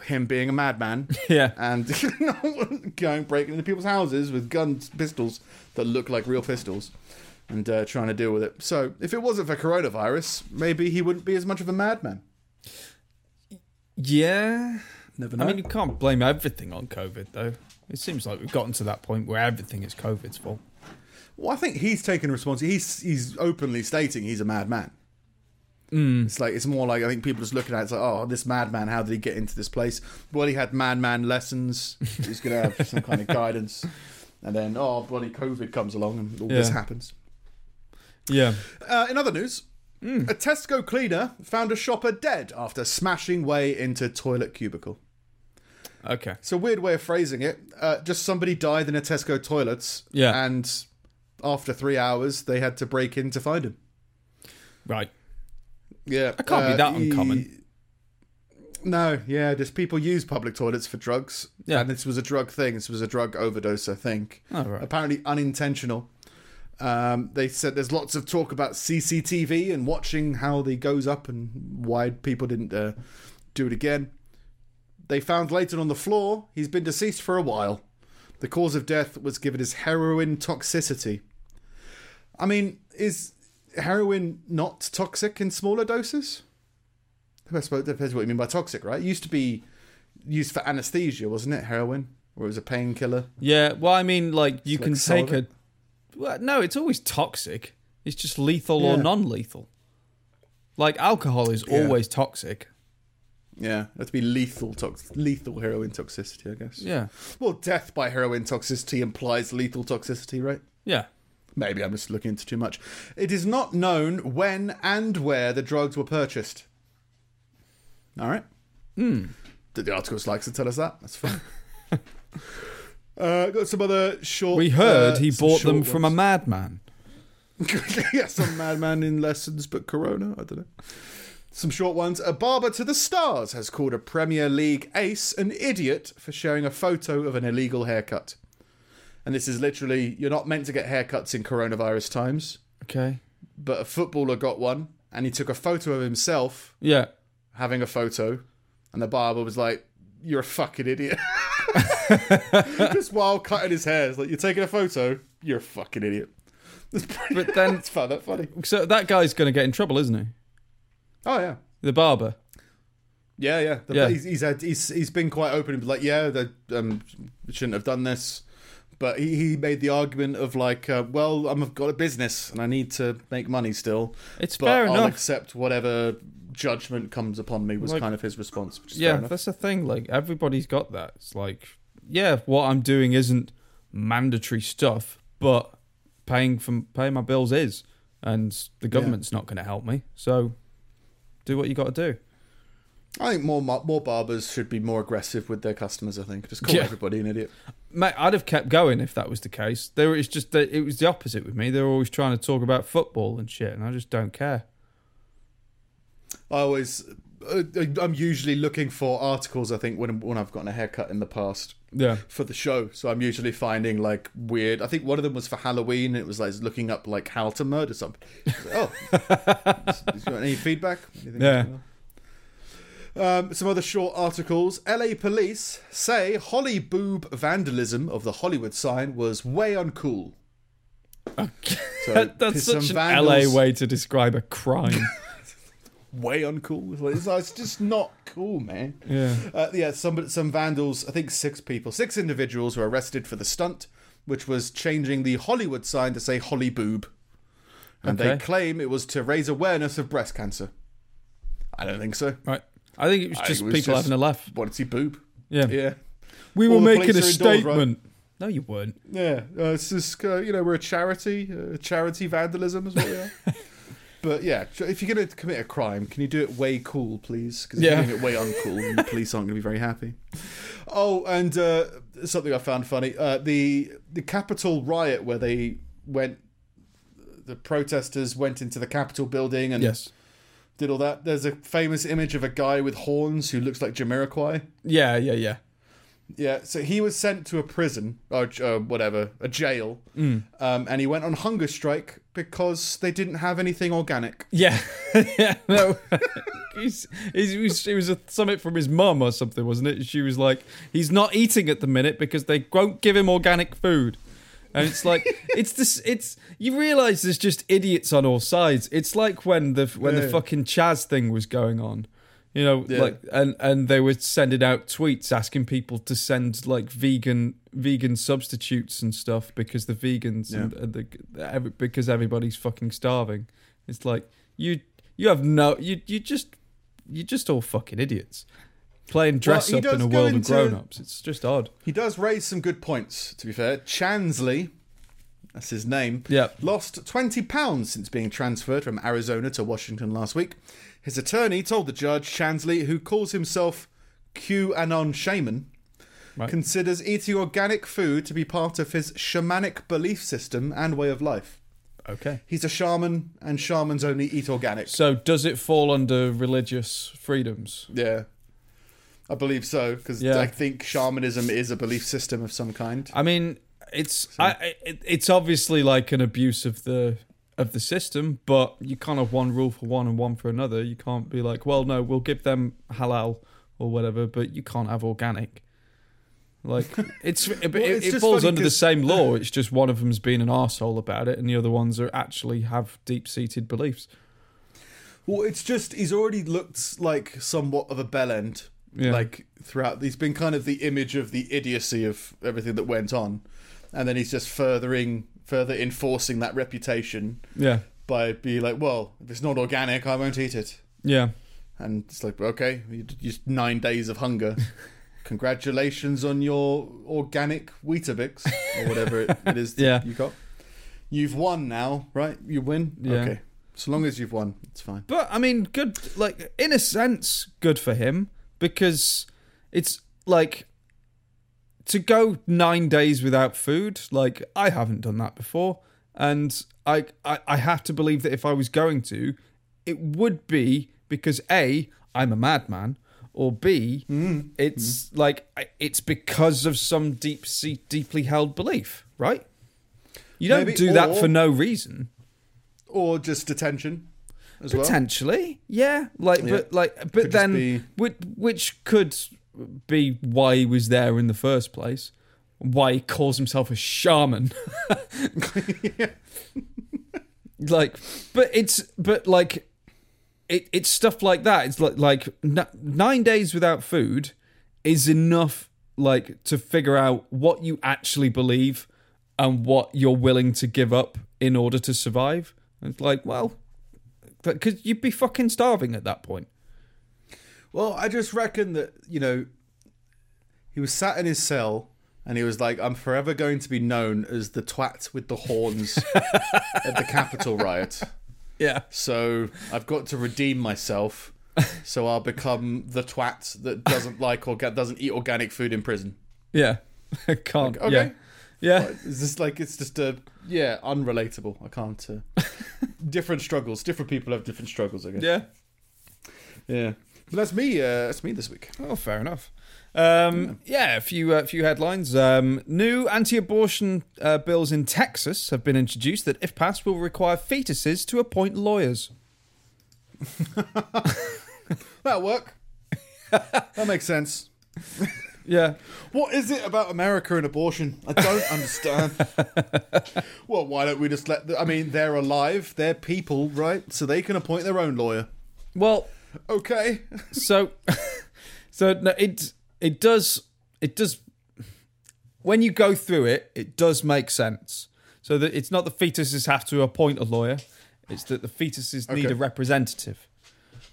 him being a madman Yeah. and going breaking into people's houses with guns, pistols that look like real pistols, and uh, trying to deal with it. So, if it wasn't for coronavirus, maybe he wouldn't be as much of a madman. Yeah. Never I mean, you can't blame everything on COVID, though. It seems like we've gotten to that point where everything is COVID's fault. Well, I think he's taken responsibility. He's he's openly stating he's a madman. It's like it's more like I think people just looking at it, it's like, oh, this madman, how did he get into this place? Well, he had madman lessons. He's gonna have some kind of guidance, and then oh, bloody COVID comes along and all this happens. Yeah. Uh, in other news, a Tesco cleaner found a shopper dead after smashing way into toilet cubicle. Okay. It's a weird way of phrasing it. Uh, just somebody died in a Tesco toilets. Yeah. And after three hours, they had to break in to find him. Right. Yeah. That can't be uh, that he- uncommon. No, yeah, just people use public toilets for drugs. Yeah. And this was a drug thing. This was a drug overdose, I think. Oh, right. Apparently unintentional. Um, they said there's lots of talk about CCTV and watching how they goes up and why people didn't uh, do it again. They found Leighton on the floor. He's been deceased for a while. The cause of death was given as heroin toxicity. I mean, is heroin not toxic in smaller doses? I suppose it depends what you mean by toxic, right? It used to be used for anesthesia, wasn't it? Heroin, or it was a painkiller. Yeah. Well, I mean, like, you It's can like take a. Well, no, it's always toxic. It's just lethal or non lethal. Like, alcohol is Yeah. always toxic. Yeah, that'd be lethal tox- lethal heroin toxicity, I guess. Yeah. Well, death by heroin toxicity implies lethal toxicity, right? Yeah. Maybe I'm just looking into too much. It is not known when and where the drugs were purchased. All right. Hmm. Did the articles likes to tell us that. That's fine. uh, got some other short. We heard uh, he bought them short from a madman. yeah, some madman in lessons, but Corona. I don't know. Some short ones. A barber to the stars has called a Premier League ace an idiot for sharing a photo of an illegal haircut. And this is literally, you're not meant to get haircuts in coronavirus times, Okay. but a footballer got one and he took a photo of himself Yeah. having a photo, and the barber was like, You're a fucking idiot. Just while cutting his hair. It's like, You're taking a photo, you're a fucking idiot. But then, That's fun. That's funny. so that guy's going to get in trouble, isn't he? Oh yeah. The barber. Yeah, yeah. The, Yeah. He's, he's had he's he's been quite open like, yeah, they um, shouldn't have done this, but he, he made the argument of like, uh, well, I'm, I've got a business and I need to make money still, It's but fair I'll enough. accept whatever judgment comes upon me. Was Like- kind of his response. Yeah, that's the thing. Like everybody's got that. It's like, yeah, what I'm doing isn't mandatory stuff, but paying for paying my bills is, and the government's not going to help me. So, do what you got to do. I think more more barbers should be more aggressive with their customers. I think just call Yeah. everybody an idiot. Mate, I'd have kept going if that was the case. There was just it was the opposite with me. They were always trying to talk about football and shit, and I just don't care. I always. Uh, I'm usually looking for articles. I think when when I've gotten a haircut in the past, Yeah, for the show. So I'm usually finding like weird. I think one of them was for Halloween. It was like looking up like how to murder somebody. oh, any feedback? Anything Yeah. Um, some other short articles. LA police say Holly boob vandalism of the Hollywood sign was way uncool. So, that's such an vandals- LA way to describe a crime. Way uncool. It's, like- it's just not cool, man. yeah, Uh, yeah, some some vandals. I think six people, six individuals were arrested for the stunt, which was changing the Hollywood sign to say Holly boob, and they claim it was to raise awareness of breast cancer. I don't think so. right. I think it was just it was people just- having a laugh. Want did see boob? Yeah, Yeah, we were making a indoors, right? statement. No, you weren't. yeah. Uh, it's just uh, you know we're a charity. Uh, charity vandalism is what we are. But yeah, if you're going to commit a crime, can you do it way cool, please? Because if Yeah. you're doing it way uncool, then the police aren't going to be very happy. Oh, and uh, something I found funny: uh, the the Capitol riot where they went, the protesters went into the Capitol building and Yes. did all that. There's a famous image of a guy with horns who looks like Jamiroquai. Yeah, yeah, yeah. Yeah, so he was sent to a prison or uh, whatever, a jail, Mm. um, and he went on hunger strike because they didn't have anything organic. Yeah, yeah, no. he's, he's, he was, it was a summit from his mum or something, wasn't it? She was like, he's not eating at the minute because they won't give him organic food. And it's like, it's this, it's, you realise there's just idiots on all sides. It's like when the, when the fucking Chaz thing was going on. You know, Yeah. like, and and they were sending out tweets asking people to send like vegan vegan substitutes and stuff because the vegans and, and the every, because everybody's fucking starving. It's like you you have no you you just you're just all fucking idiots playing dress he up in a world of grown-ups. It's just odd. He does raise some good points, to be fair. Chansley, that's his name, Yeah. lost £20 since being transferred from Arizona to Washington last week. His attorney told the judge, Chansley, who calls himself QAnon shaman, Right. considers eating organic food to be part of his shamanic belief system and way of life. Okay. He's a shaman, and shamans only eat organic. So does it fall under religious freedoms? Yeah. I believe so, because Yeah. I think shamanism is a belief system of some kind. I mean, it's I, it, it's obviously like an abuse of the of the system, but you can't have one rule for one and one for another. You can't be like, well, no, we'll give them halal or whatever, but you can't have organic. Like it's it, Well, it's it falls under the same law. It's just one of them's being an arsehole about it, and the other ones are actually have deep seated beliefs. Well, it's just he's already looked like somewhat of a bell end. Yeah. Like throughout, he's been kind of the image of the idiocy of everything that went on, and then he's just furthering, further enforcing that reputation Yeah, by being like, "Well, if it's not organic, I won't eat it." yeah, And it's like, okay, you just nine days of hunger. Congratulations on your organic Weetabix or whatever it, it is Yeah. you got. You've won now, right? You win. Yeah. Okay, so long as you've won, it's fine. But I mean, good. Like in a sense, good for him because it's like to go nine days without food. Like I haven't done that before, and I I, I have to believe that if I was going to, it would be because a I'm a madman. Or B, mm. it's mm. like it's because of some deep, deeply held belief, right? You don't Maybe, do that or- for no reason. Or just attention. as well. Potentially, yeah. Like, Yeah. but like, but Could then, be- which, which could be why he was there in the first place. Why he calls himself a shaman. like, but it's but like, it it's stuff like that. It's like like n- nine days without food is enough like to figure out what you actually believe and what you're willing to give up in order to survive. It's like, well, because you'd be fucking starving at that point. Well, I just reckon that, you know, he was sat in his cell and he was like, I'm forever going to be known as the twat with the horns at the Capitol riot. Yeah. So I've got to redeem myself. So I'll become the twat that doesn't like or doesn't eat organic food in prison. Yeah. I can't. Okay. Yeah. Yeah. Is this like it's just a yeah unrelatable? I can't. Uh, different struggles. Different people have different struggles. I guess. Yeah. Yeah. But that's me. Uh, that's me this week. Oh, fair enough. Um, yeah, a few uh, few headlines. Um, new anti-abortion uh, bills in Texas have been introduced that, if passed, will require fetuses to appoint lawyers. That'll work. that makes sense. Yeah, What is it about America and abortion? I don't understand. well, why don't we just let? The, I mean, they're alive. They're people, right? So they can appoint their own lawyer. well, Okay. so so no, it it does it does when you go through it, it does make sense. So that it's not the fetuses have to appoint a lawyer; it's that the fetuses need a representative.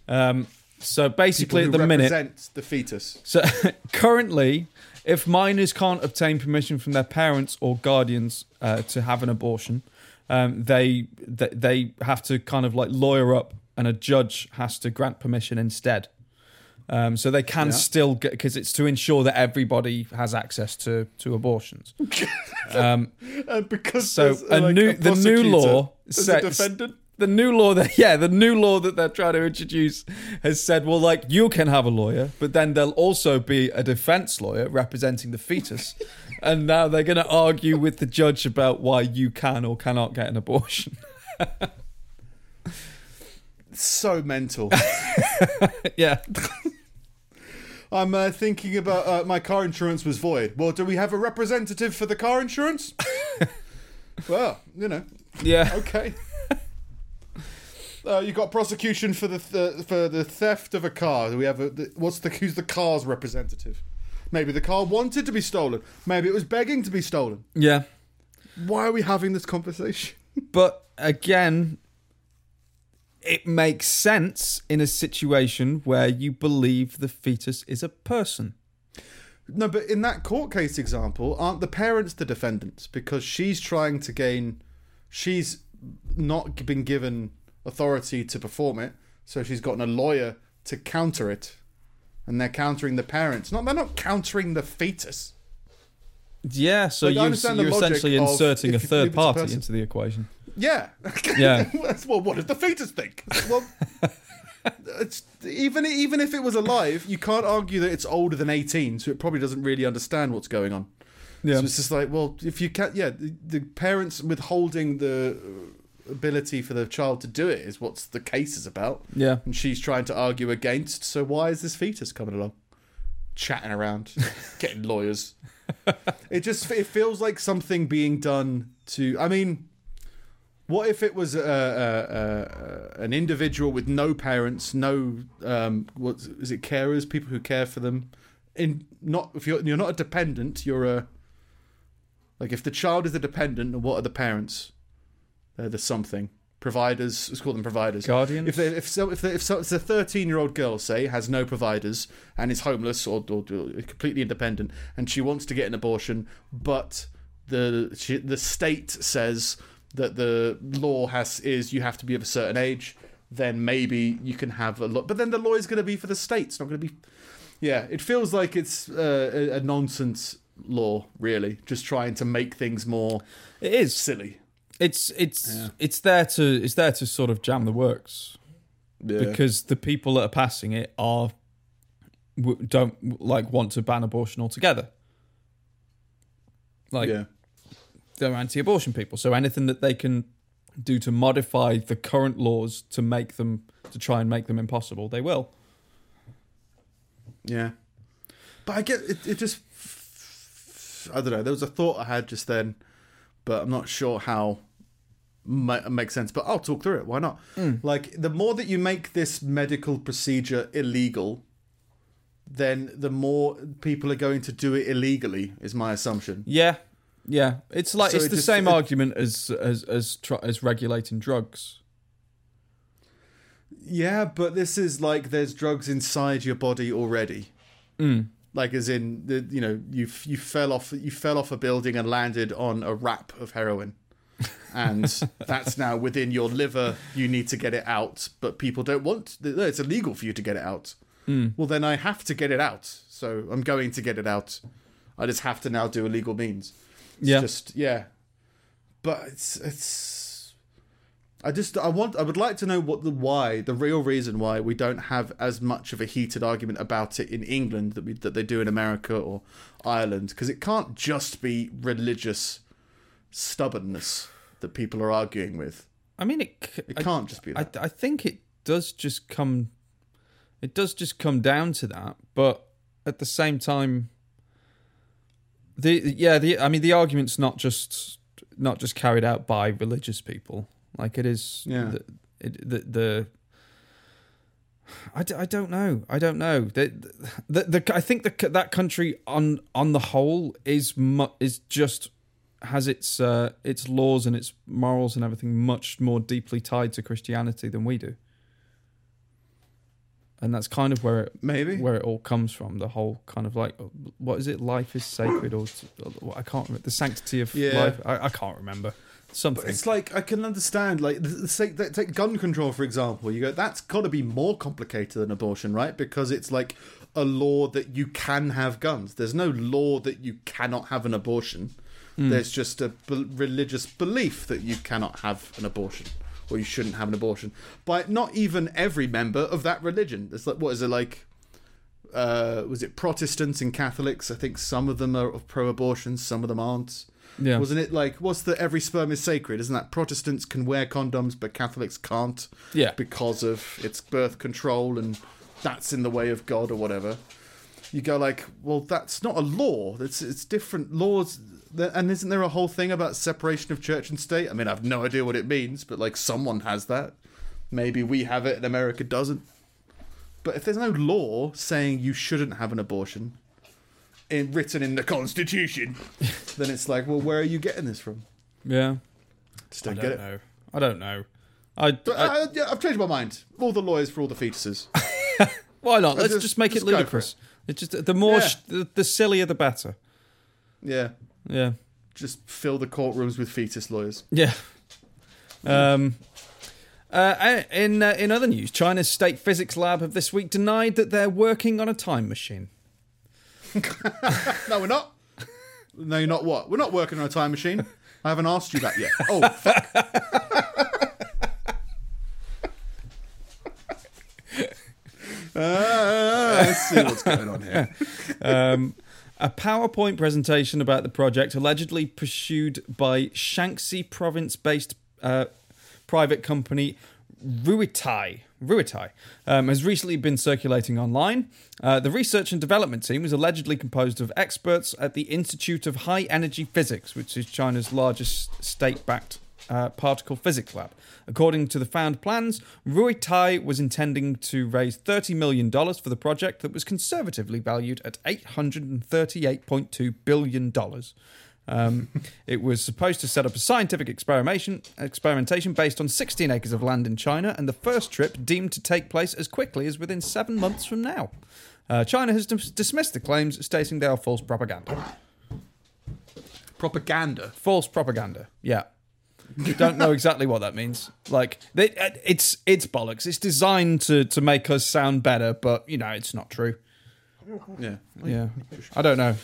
Um, so basically, at the minute, represent the fetus. So currently, if minors can't obtain permission from their parents or guardians uh, to have an abortion, um, they, they they have to kind of like lawyer up, and a judge has to grant permission instead. Um, so they can Yeah. still get because it's to ensure that everybody has access to to abortions. um, And because so a uh, like, new a the new law as a sets defendant. the new law that yeah the new law that they're trying to introduce has said well like you can have a lawyer but then there'll also be a defense lawyer representing the fetus and now they're going to argue with the judge about why you can or cannot get an abortion So mental. yeah I'm uh, thinking about uh, my car insurance was void. Well, do we have a representative for the car insurance? well, you know, yeah okay. Uh, you got prosecution for the th- for the theft of a car. Do we have a the, what's the who's the car's representative? Maybe the car wanted to be stolen. Maybe it was begging to be stolen. yeah Why are we having this conversation? but again it makes sense in a situation where you believe the fetus is a person No, but in that court case example, aren't the parents the defendants because she's trying to gain, she's not been given authority to perform it, so she's gotten a lawyer to counter it, and they're countering the parents. Not they're not countering the fetus. Yeah, so Like, you, understand the you're logic essentially inserting a if you believe third a party into the equation. Yeah, Yeah. well, what does the fetus think? Well, it's even even if it was alive, you can't argue that it's older than eighteen, so it probably doesn't really understand what's going on. Yeah. So it's just like, well, if you can't, yeah, the, the parents withholding the ability for the child to do it is what the case is about, Yeah. and she's trying to argue against. So why is this fetus coming along, chatting around, getting lawyers? It just it feels like something being done to. I mean, what if it was a, a, a, an individual with no parents, no um, what is it? Carers, people who care for them. In not if you're you're not a dependent, you're a like if the child is a dependent, what are the parents? They're the something providers. Let's call them providers. Guardians? If they, if so if, they, if so, it's a thirteen year old girl say has no providers and is homeless or, or, or completely independent and she wants to get an abortion, but the she, the state says that the law has is you have to be of a certain age, then maybe you can have a lot. But then the law is going to be for the state. It's not going to be. Yeah, it feels like it's uh, a, a nonsense law, really, just trying to make things more It is. silly. It's it's Yeah. it's there to it's there to sort of jam the works Yeah. because the people that are passing it are don't like want to ban abortion altogether. Like yeah. they're anti-abortion people, so anything that they can do to modify the current laws to make them to try and make them impossible, they will. Yeah. But I get it, it just I don't know, there was a thought I had just then, but I'm not sure how ma- makes sense. But I'll talk through it. Why not? Hmm. Like the more that you make this medical procedure illegal, then the more people are going to do it illegally. Is my assumption. Yeah, yeah. It's like So it's it the just- same it- argument as as as tr- as regulating drugs. Yeah, but this is like there's drugs inside your body already. Hmm. Like as in the you know you you fell off you fell off a building and landed on a wrap of heroin, and that's now within your liver. You need to get it out, but people don't want. It's illegal for you to get it out. Hmm. Well, then I have to get it out. So I'm going to get it out. I just have to now do illegal means. It's Yeah. just yeah. But it's it's. I just I want I would like to know what the why the real reason why we don't have as much of a heated argument about it in England that we that they do in America or Ireland because it can't just be religious stubbornness that people are arguing with. I mean, it c- It can't just be I, that. I think it does just come it does just come down to that but at the same time the yeah the i mean the argument's not just not just carried out by religious people like it is Yeah. the, it, the, the I, d- I don't know. I don't know. The, the, the, I think the, that country on on the whole is mu- is just has its uh, its laws and its morals and everything much more deeply tied to Christianity than we do. And that's kind of where it Maybe. where it all comes from. The whole kind of like what is it? Life is sacred, or I can't remember the sanctity of Yeah. life. I, I can't remember something. It's like I can understand, like the, the, take gun control for example. You go, that's got to be more complicated than abortion, right? Because it's like a law that you can have guns. There's no law that you cannot have an abortion. There's just a b- religious belief that you cannot have an abortion or you shouldn't have an abortion by not even every member of that religion. It's like what is it like? Uh, was it Protestants and Catholics? I think some of them are pro-abortion, some of them aren't. yeah, Wasn't it like what's the every sperm is sacred? Isn't that Protestants can wear condoms but Catholics can't yeah, because of its birth control and that's in the way of God or whatever. You go like, well, that's not a law. It's it's different laws. That- And isn't there a whole thing about separation of church and state? I mean, I've no idea what it means, but like someone has that. Maybe we have it and America doesn't. But if there's no law saying you shouldn't have an abortion, in, written in the Constitution, then it's like, well, where are you getting this from? yeah. Just I don't don't get it. know. I don't know. I, But I- uh, yeah, I've changed my mind. All the lawyers for all the fetuses. why not? Let's just- just, make just it go for ludicrous. It's just the more Yeah. sh- the, the sillier the better. Yeah, Yeah, just fill the courtrooms with fetus lawyers. yeah. Um. Uh, in uh, in other news, China's state physics lab have this week denied that they're working on a time machine. No, we're not. No, you're not. What? We're not working on a time machine. I haven't asked you that yet. Oh, fuck. Ah, let's see what's going on here. um, a PowerPoint presentation about the project allegedly pursued by Shaanxi province-based uh, private company Ruitai. Ruitai um, has recently been circulating online. Uh, the research and development team was allegedly composed of experts at the Institute of High Energy Physics, which is China's largest state-backed uh, particle physics lab. According to the found plans, Rui Tai was intending to raise $30 million for the project that was conservatively valued at $838.2 billion. Um, it was supposed to set up a scientific experimentation, experimentation based on 16 acres of land in China, and the first trip deemed to take place as quickly as within seven months from now. Uh, China has dis- dismissed the claims, stating they are false propaganda. Propaganda. False propaganda. Yeah. Don't know exactly what that means. Like they, uh, it's it's bollocks. It's designed to to make us sound better, but you know it's not true. Yeah. Yeah, I don't know,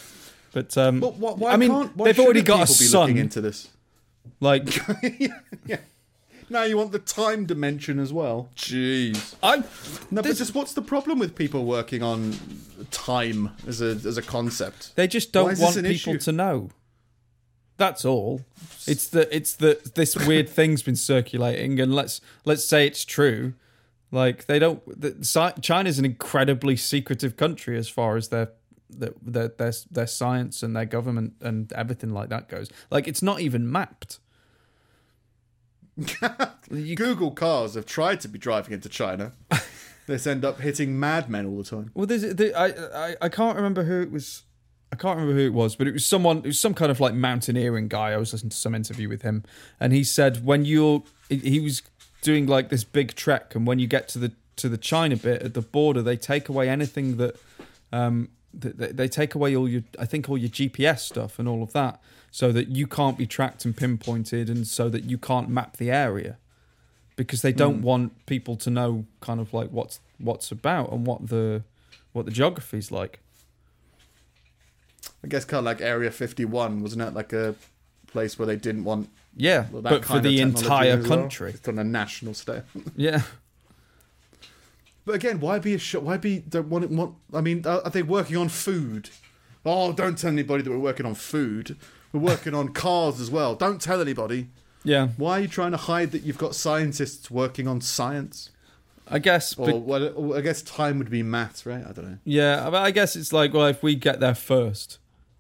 but um, But wh- why I mean can't, why they've already got a people be son. into this. Like yeah. Now you want the time dimension as well. Jeez. I, No, but This- just what's the problem with people working on time as a as a concept? they just don't want people issue? to know. That's all. It's the it's the this weird thing's been circulating, and let's let's say it's true. Like they don't. The, China's an incredibly secretive country as far as their their their their, their science and their government and everything like that goes. Like it's not even mapped. You- Google cars have tried to be driving into China. they end up hitting madmen all the time. Well, there's, there, I, I I can't remember who it was. I can't remember who it was, but it was someone. It was some kind of like mountaineering guy. I was listening to some interview with him, and he said when you're, he was doing like this big trek, and when you get to the to the China bit at the border, they take away anything that, um, they, they take away all your, I think all your GPS stuff and all of that, so that you can't be tracked and pinpointed, and so that you can't map the area because they don't want people to know kind of like what's what's about and what the what the geography's like. I guess kind of like Area 51, wasn't it? Like a place where they didn't want Yeah, but for the entire well. country. It's on a national scale. Yeah. But again, why be a why be don't want it want I mean, are, are they working on food? Oh, don't tell anybody that we're working on food. We're working on cars as well. Don't tell anybody. Yeah. Why are you trying to hide that you've got scientists working on science? I guess Or, but, well, I guess time would be maths, right? I don't know. yeah, I guess it's like well if we get there first,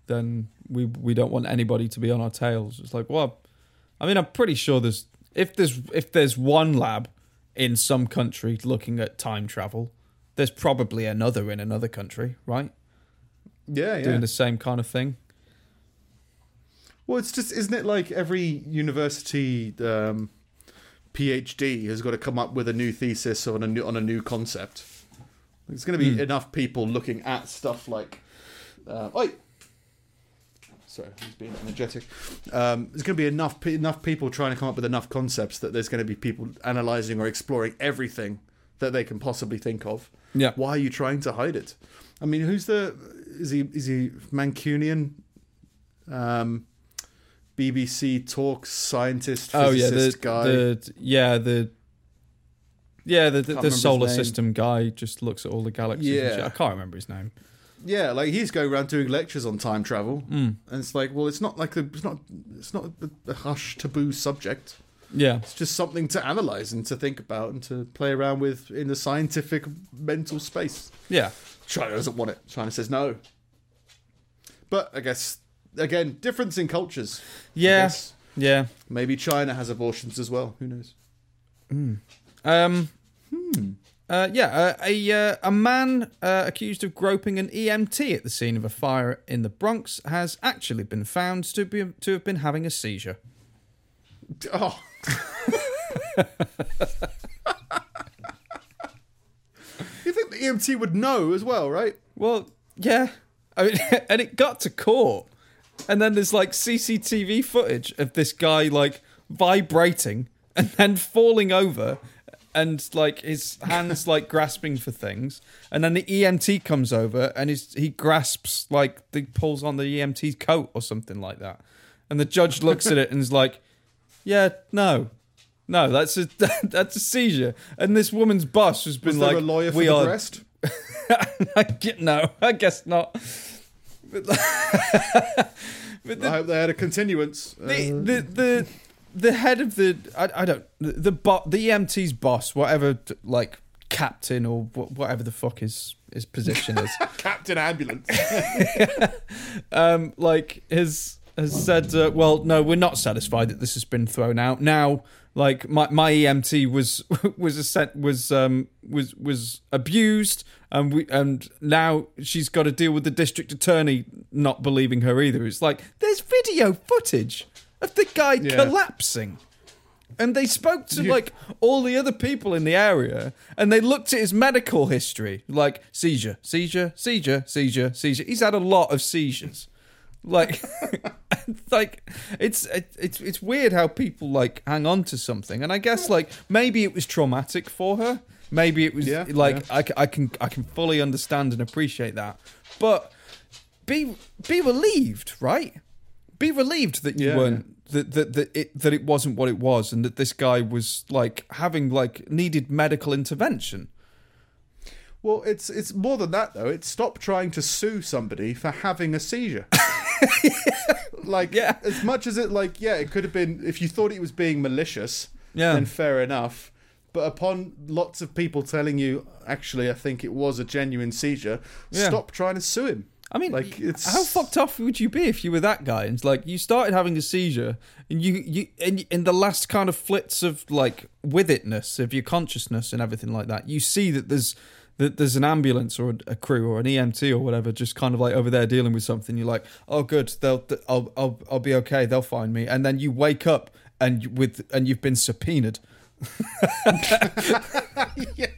then we we don't want anybody to be on our tails. It's like, well, I mean, I'm pretty sure there's if there's if there's one lab in some country looking at time travel, there's probably another in another country, right? Yeah, yeah. Doing the same kind of thing. Well, it's just isn't it like every university um, PhD has got to come up with a new thesis on a new on a new concept. There's going to be enough people looking at stuff like, uh, oi. Sorry, he's being energetic. Um, there's going to be enough enough people trying to come up with enough concepts that there's going to be people analyzing or exploring everything that they can possibly think of. Yeah. Why are you trying to hide it? I mean, who's the is he is he Mancunian? Um, BBC talk scientist Oh yeah, physicist the, guy. the yeah the yeah the the, the solar system guy just looks at all the galaxies. and Yeah. shit. I can't remember his name. Yeah, like he's going around doing lectures on time travel, Mm. and it's like, well, it's not like a, it's not it's not a, a hush taboo subject. Yeah, It's just something to analyze and to think about and to play around with in the scientific mental space. yeah, China doesn't want it. China says no. But I guess again, difference in cultures. Yeah, yeah. Maybe China has abortions as well. Who knows? Um, Hmm. Uh, yeah, uh, a uh, a man uh, accused of groping an EMT at the scene of a fire in the Bronx has actually been found to be to have been having a seizure. Oh. you think the EMT would know as well, right? Well, yeah, I mean, and it got to court, and then there's like CCTV footage of this guy like vibrating and then falling over, and like his hands like grasping for things, and then the EMT comes over and his, he grasps like he pulls on the EMT's coat or something like that, and the judge looks at it and is like, "Yeah, no." No, that's a that's a seizure, and this woman's boss has been like, a lawyer for "We the are breast? I get, no, I guess not. But, but I hope they had a continuance. the, the the the head of the I, I don't the the, bo- the EMT's boss, whatever like captain or wh- whatever the fuck his his position is, Captain Ambulance. um, like has has said, uh, well, no, we're not satisfied that this has been thrown out. Now, like my my EMT was was a set was um was was abused, and we and now she's got to deal with the district attorney not believing her either. It's like there's video footage of the guy Yeah. collapsing. And they spoke to Yeah. like all the other people in the area, and they looked at his medical history, like seizure, seizure, seizure, seizure, seizure. He's had a lot of seizures. Like, like it's it, it's it's weird how people like hang on to something, and I guess like maybe it was traumatic for her. Maybe it was Yeah, like. I, I can I can fully understand and appreciate that, but be be relieved, right? Be relieved that you Yeah, weren't that that that it that it wasn't what it was, and that this guy was like having like needed medical intervention. well, it's it's more than that though. It's stop trying to sue somebody for having a seizure. like, Yeah. as much as it like, yeah, it could have been if you thought he was being malicious. Yeah. then fair enough. But upon lots of people telling you, actually, I think it was a genuine seizure, Yeah. stop trying to sue him. I mean, Like, it's- how fucked off would you be if you were that guy? And like you started having a seizure, and you you in in the last kind of flits of like with itness of your consciousness and everything like that, you see that there's that there's an ambulance or a crew or an EMT or whatever, just kind of like over there dealing with something. You're like, oh, good, they'll I'll I'll I'll be okay. They'll find me, and then you wake up and with and you've been subpoenaed.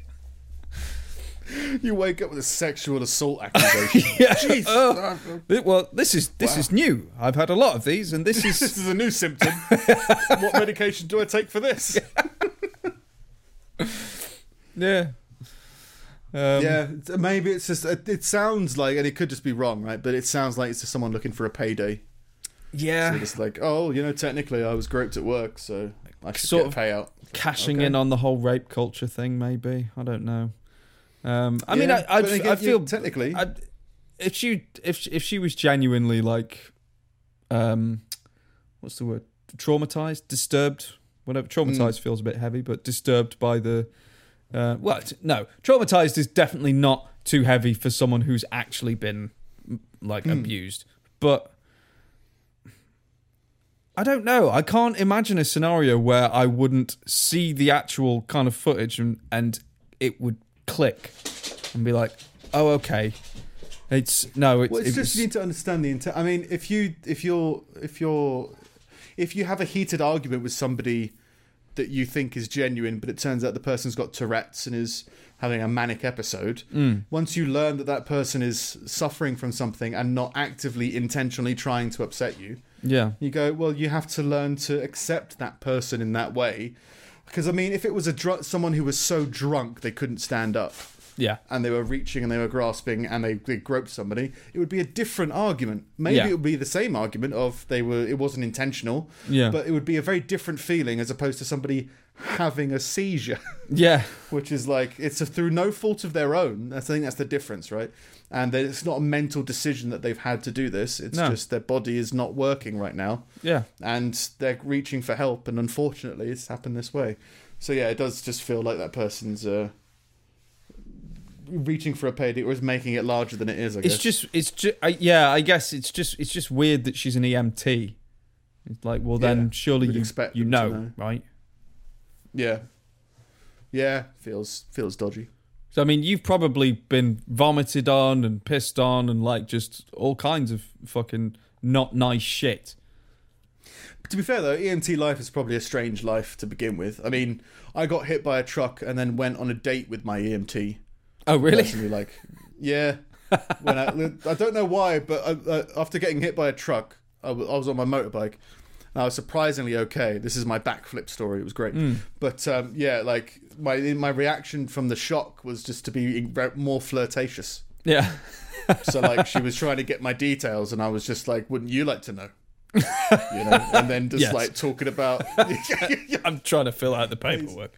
You wake up with a sexual assault accusation. Yeah. Jeez. Oh. Well, this is this is new. I've had a lot of these, and this is This is a new symptom. what medication do I take for this? yeah. Um, yeah, maybe it's just. It, it sounds like, and it could just be wrong, right? But it sounds like it's just someone looking for a payday. yeah. So just like, oh, you know, technically I was groped at work, so I should Sort get a payout. cashing Okay. in on the whole rape culture thing. Maybe I don't know. Um, I mean, I I, again, I feel technically. I, if she if if she was genuinely like, um, what's the word? Traumatized, disturbed, whatever. Traumatized Hmm. feels a bit heavy, but disturbed by the. Uh, well, no, traumatized is definitely not too heavy for someone who's actually been like Hmm. abused, but. I don't know. I can't imagine a scenario where I wouldn't see the actual kind of footage and, and it would click and be like, "Oh, okay." It's no, it's, Well, it's it just you need to understand the intent. I mean, if you if you're if you're if you have a heated argument with somebody that you think is genuine, but it turns out the person's got Tourette's and is having a manic episode. Mm. Once you learn that that person is suffering from something and not actively intentionally trying to upset you, yeah, you go, well, you have to learn to accept that person in that way. Because I mean, if it was a dr- someone who was so drunk they couldn't stand up, yeah, and they were reaching and they were grasping and they, they groped somebody, it would be a different argument. Maybe Yeah. it would be the same argument of they were it wasn't intentional, yeah, but it would be a very different feeling as opposed to somebody having a seizure, yeah, which is like it's a, through no fault of their own. That's I think that's the difference, right? And that it's not a mental decision that they've had to do this. It's No. just their body is not working right now, yeah. and they're reaching for help. And unfortunately, it's happened this way. So yeah, it does just feel like that person's. Uh, reaching for a payday or is making it larger than it is. I guess. It's just, it's just, I, yeah. I guess it's just, it's just weird that she's an EMT. It's like, well, then Yeah, surely you, expect you know, know. right? Yeah, yeah, feels feels dodgy. So I mean, you've probably been vomited on and pissed on and like just all kinds of fucking not nice shit. To be fair though, EMT life is probably a strange life to begin with. I mean, I got hit by a truck and then went on a date with my EMT. Oh, really? Personally, like, yeah. When I, I don't know why, but I, uh, after getting hit by a truck, I was on my motorbike. And I was surprisingly okay. This is my backflip story. It was great. Mm. But um, yeah, like my my reaction from the shock was just to be more flirtatious. Yeah. So like she was trying to get my details, and I was just like, "Wouldn't you like to know?" You know, and then just Yes. like talking about I'm trying to fill out the paperwork.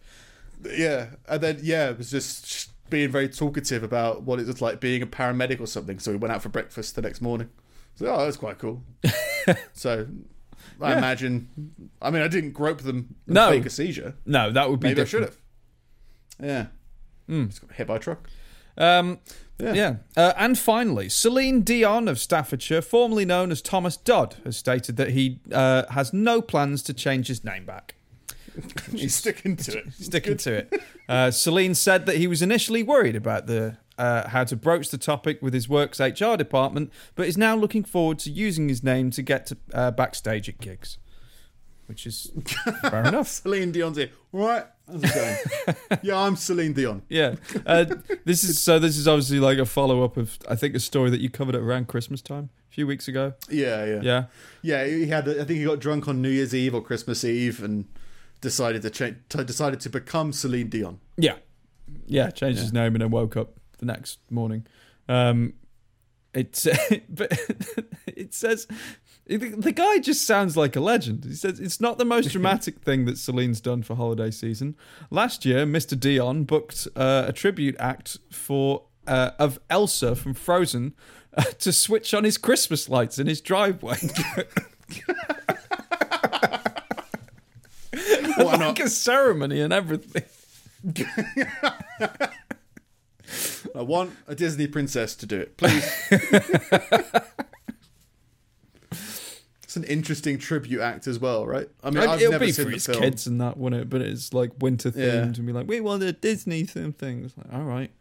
yeah, and then yeah, it was just being very talkative about what it was like being a paramedic or something. So we went out for breakfast the next morning. So oh, that's quite cool. so I Yeah. imagine. I mean, I didn't grope them and No. fake a seizure. No, that would be Maybe I should have. Yeah, Mm. Just got hit by a truck. Um, Yeah. yeah. Uh, and finally, Celine Dion of Staffordshire, formerly known as Thomas Dodd, has stated that he uh, has no plans to change his name back. He's sticking to it. Sticking to it. Uh, Celine said that he was initially worried about the uh, how to broach the topic with his work's HR department, but is now looking forward to using his name to get to uh, backstage at gigs. Which is fair enough. Celine Dion's here. All right, how's it going? yeah, I'm Celine Dion. Yeah. Uh, this is so. This is obviously like a follow up of I think a story that you covered around Christmas time a few weeks ago. Yeah, yeah, Yeah. Yeah, he had. I think he got drunk on New Year's Eve or Christmas Eve and decided to change. Decided to become Celine Dion. Yeah, yeah. Changed his name and then woke up the next morning. Um, it's but it says the, guy just sounds like a legend. He says it's not the most dramatic thing that Celine's done for holiday season. Last year, Mr. Dion booked uh, a tribute act for uh, of Elsa from Frozen uh, to switch on his Christmas lights in his driveway. Like a ceremony and everything. I want a Disney princess to do it, please. it's an interesting tribute act as well, right? I mean, I've It'll never be seen for the his film. kids and that, wouldn't it? But it's like winter themed Yeah. and be like, we want a Disney themed thing. It's like, all right.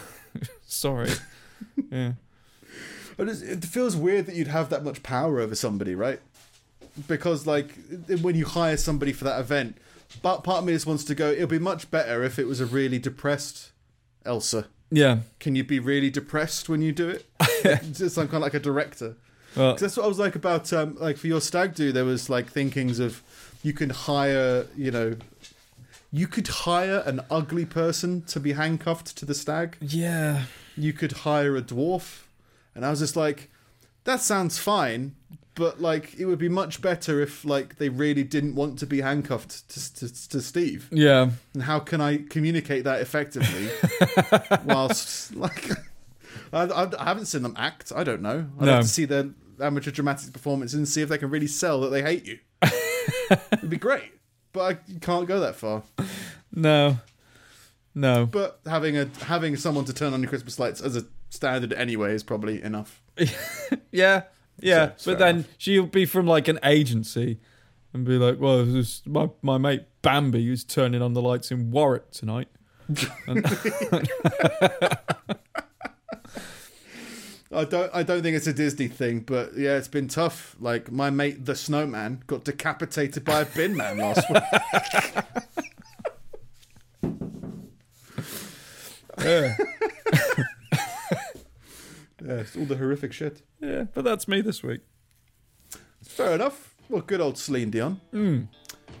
Sorry. yeah. But it's, it feels weird that you'd have that much power over somebody, right? Because like when you hire somebody for that event, but part of me just wants to go. It'll be much better if it was a really depressed Elsa. Yeah. Can you be really depressed when you do it? just some kind of like a director. Well, that's what I was like about um, like for your stag do. There was like thinkings of you can hire, you know, you could hire an ugly person to be handcuffed to the stag. yeah. You could hire a dwarf, and I was just like, that sounds fine, but like it would be much better if like they really didn't want to be handcuffed to to, to Steve. Yeah. And how can I communicate that effectively whilst like I, I, haven't seen them act. I don't know. I'd No. have to see their amateur dramatics performance and see if they can really sell that they hate you. It'd be great, but I can't go that far. No. No. But having a having someone to turn on your Christmas lights as a standard anyway is probably enough. Yeah. Yeah. So- but then she'll be from like an agency and be like, well, this, my, my mate Bambi who's turning on the lights in Warwick tonight. And- I don't I don't think it's a Disney thing, but yeah, it's been tough. Like my mate the snowman got decapitated by a bin man last week. yeah. Yeah, it's all the horrific shit. yeah. But that's me this week. Fair enough. Well, good old Celine Dion. Mm.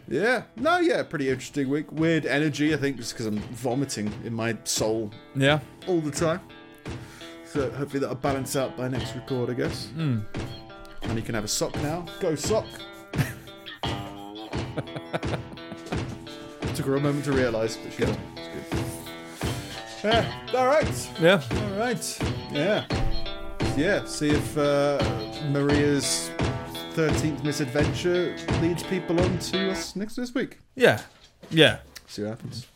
Yeah. No, yeah, pretty interesting week. Weird energy, I think, just because I'm vomiting in my soul Yeah. all the time. So hopefully that'll balance out by next record, I guess. Mm. And you can have a sock now. Go sock. Took her a moment to realise, but she did. It's good. Yeah. All right. Yeah. All right. Yeah. Yeah. See if uh, Maria's thirteenth misadventure leads people on to us next this week. Yeah. Yeah. See what happens.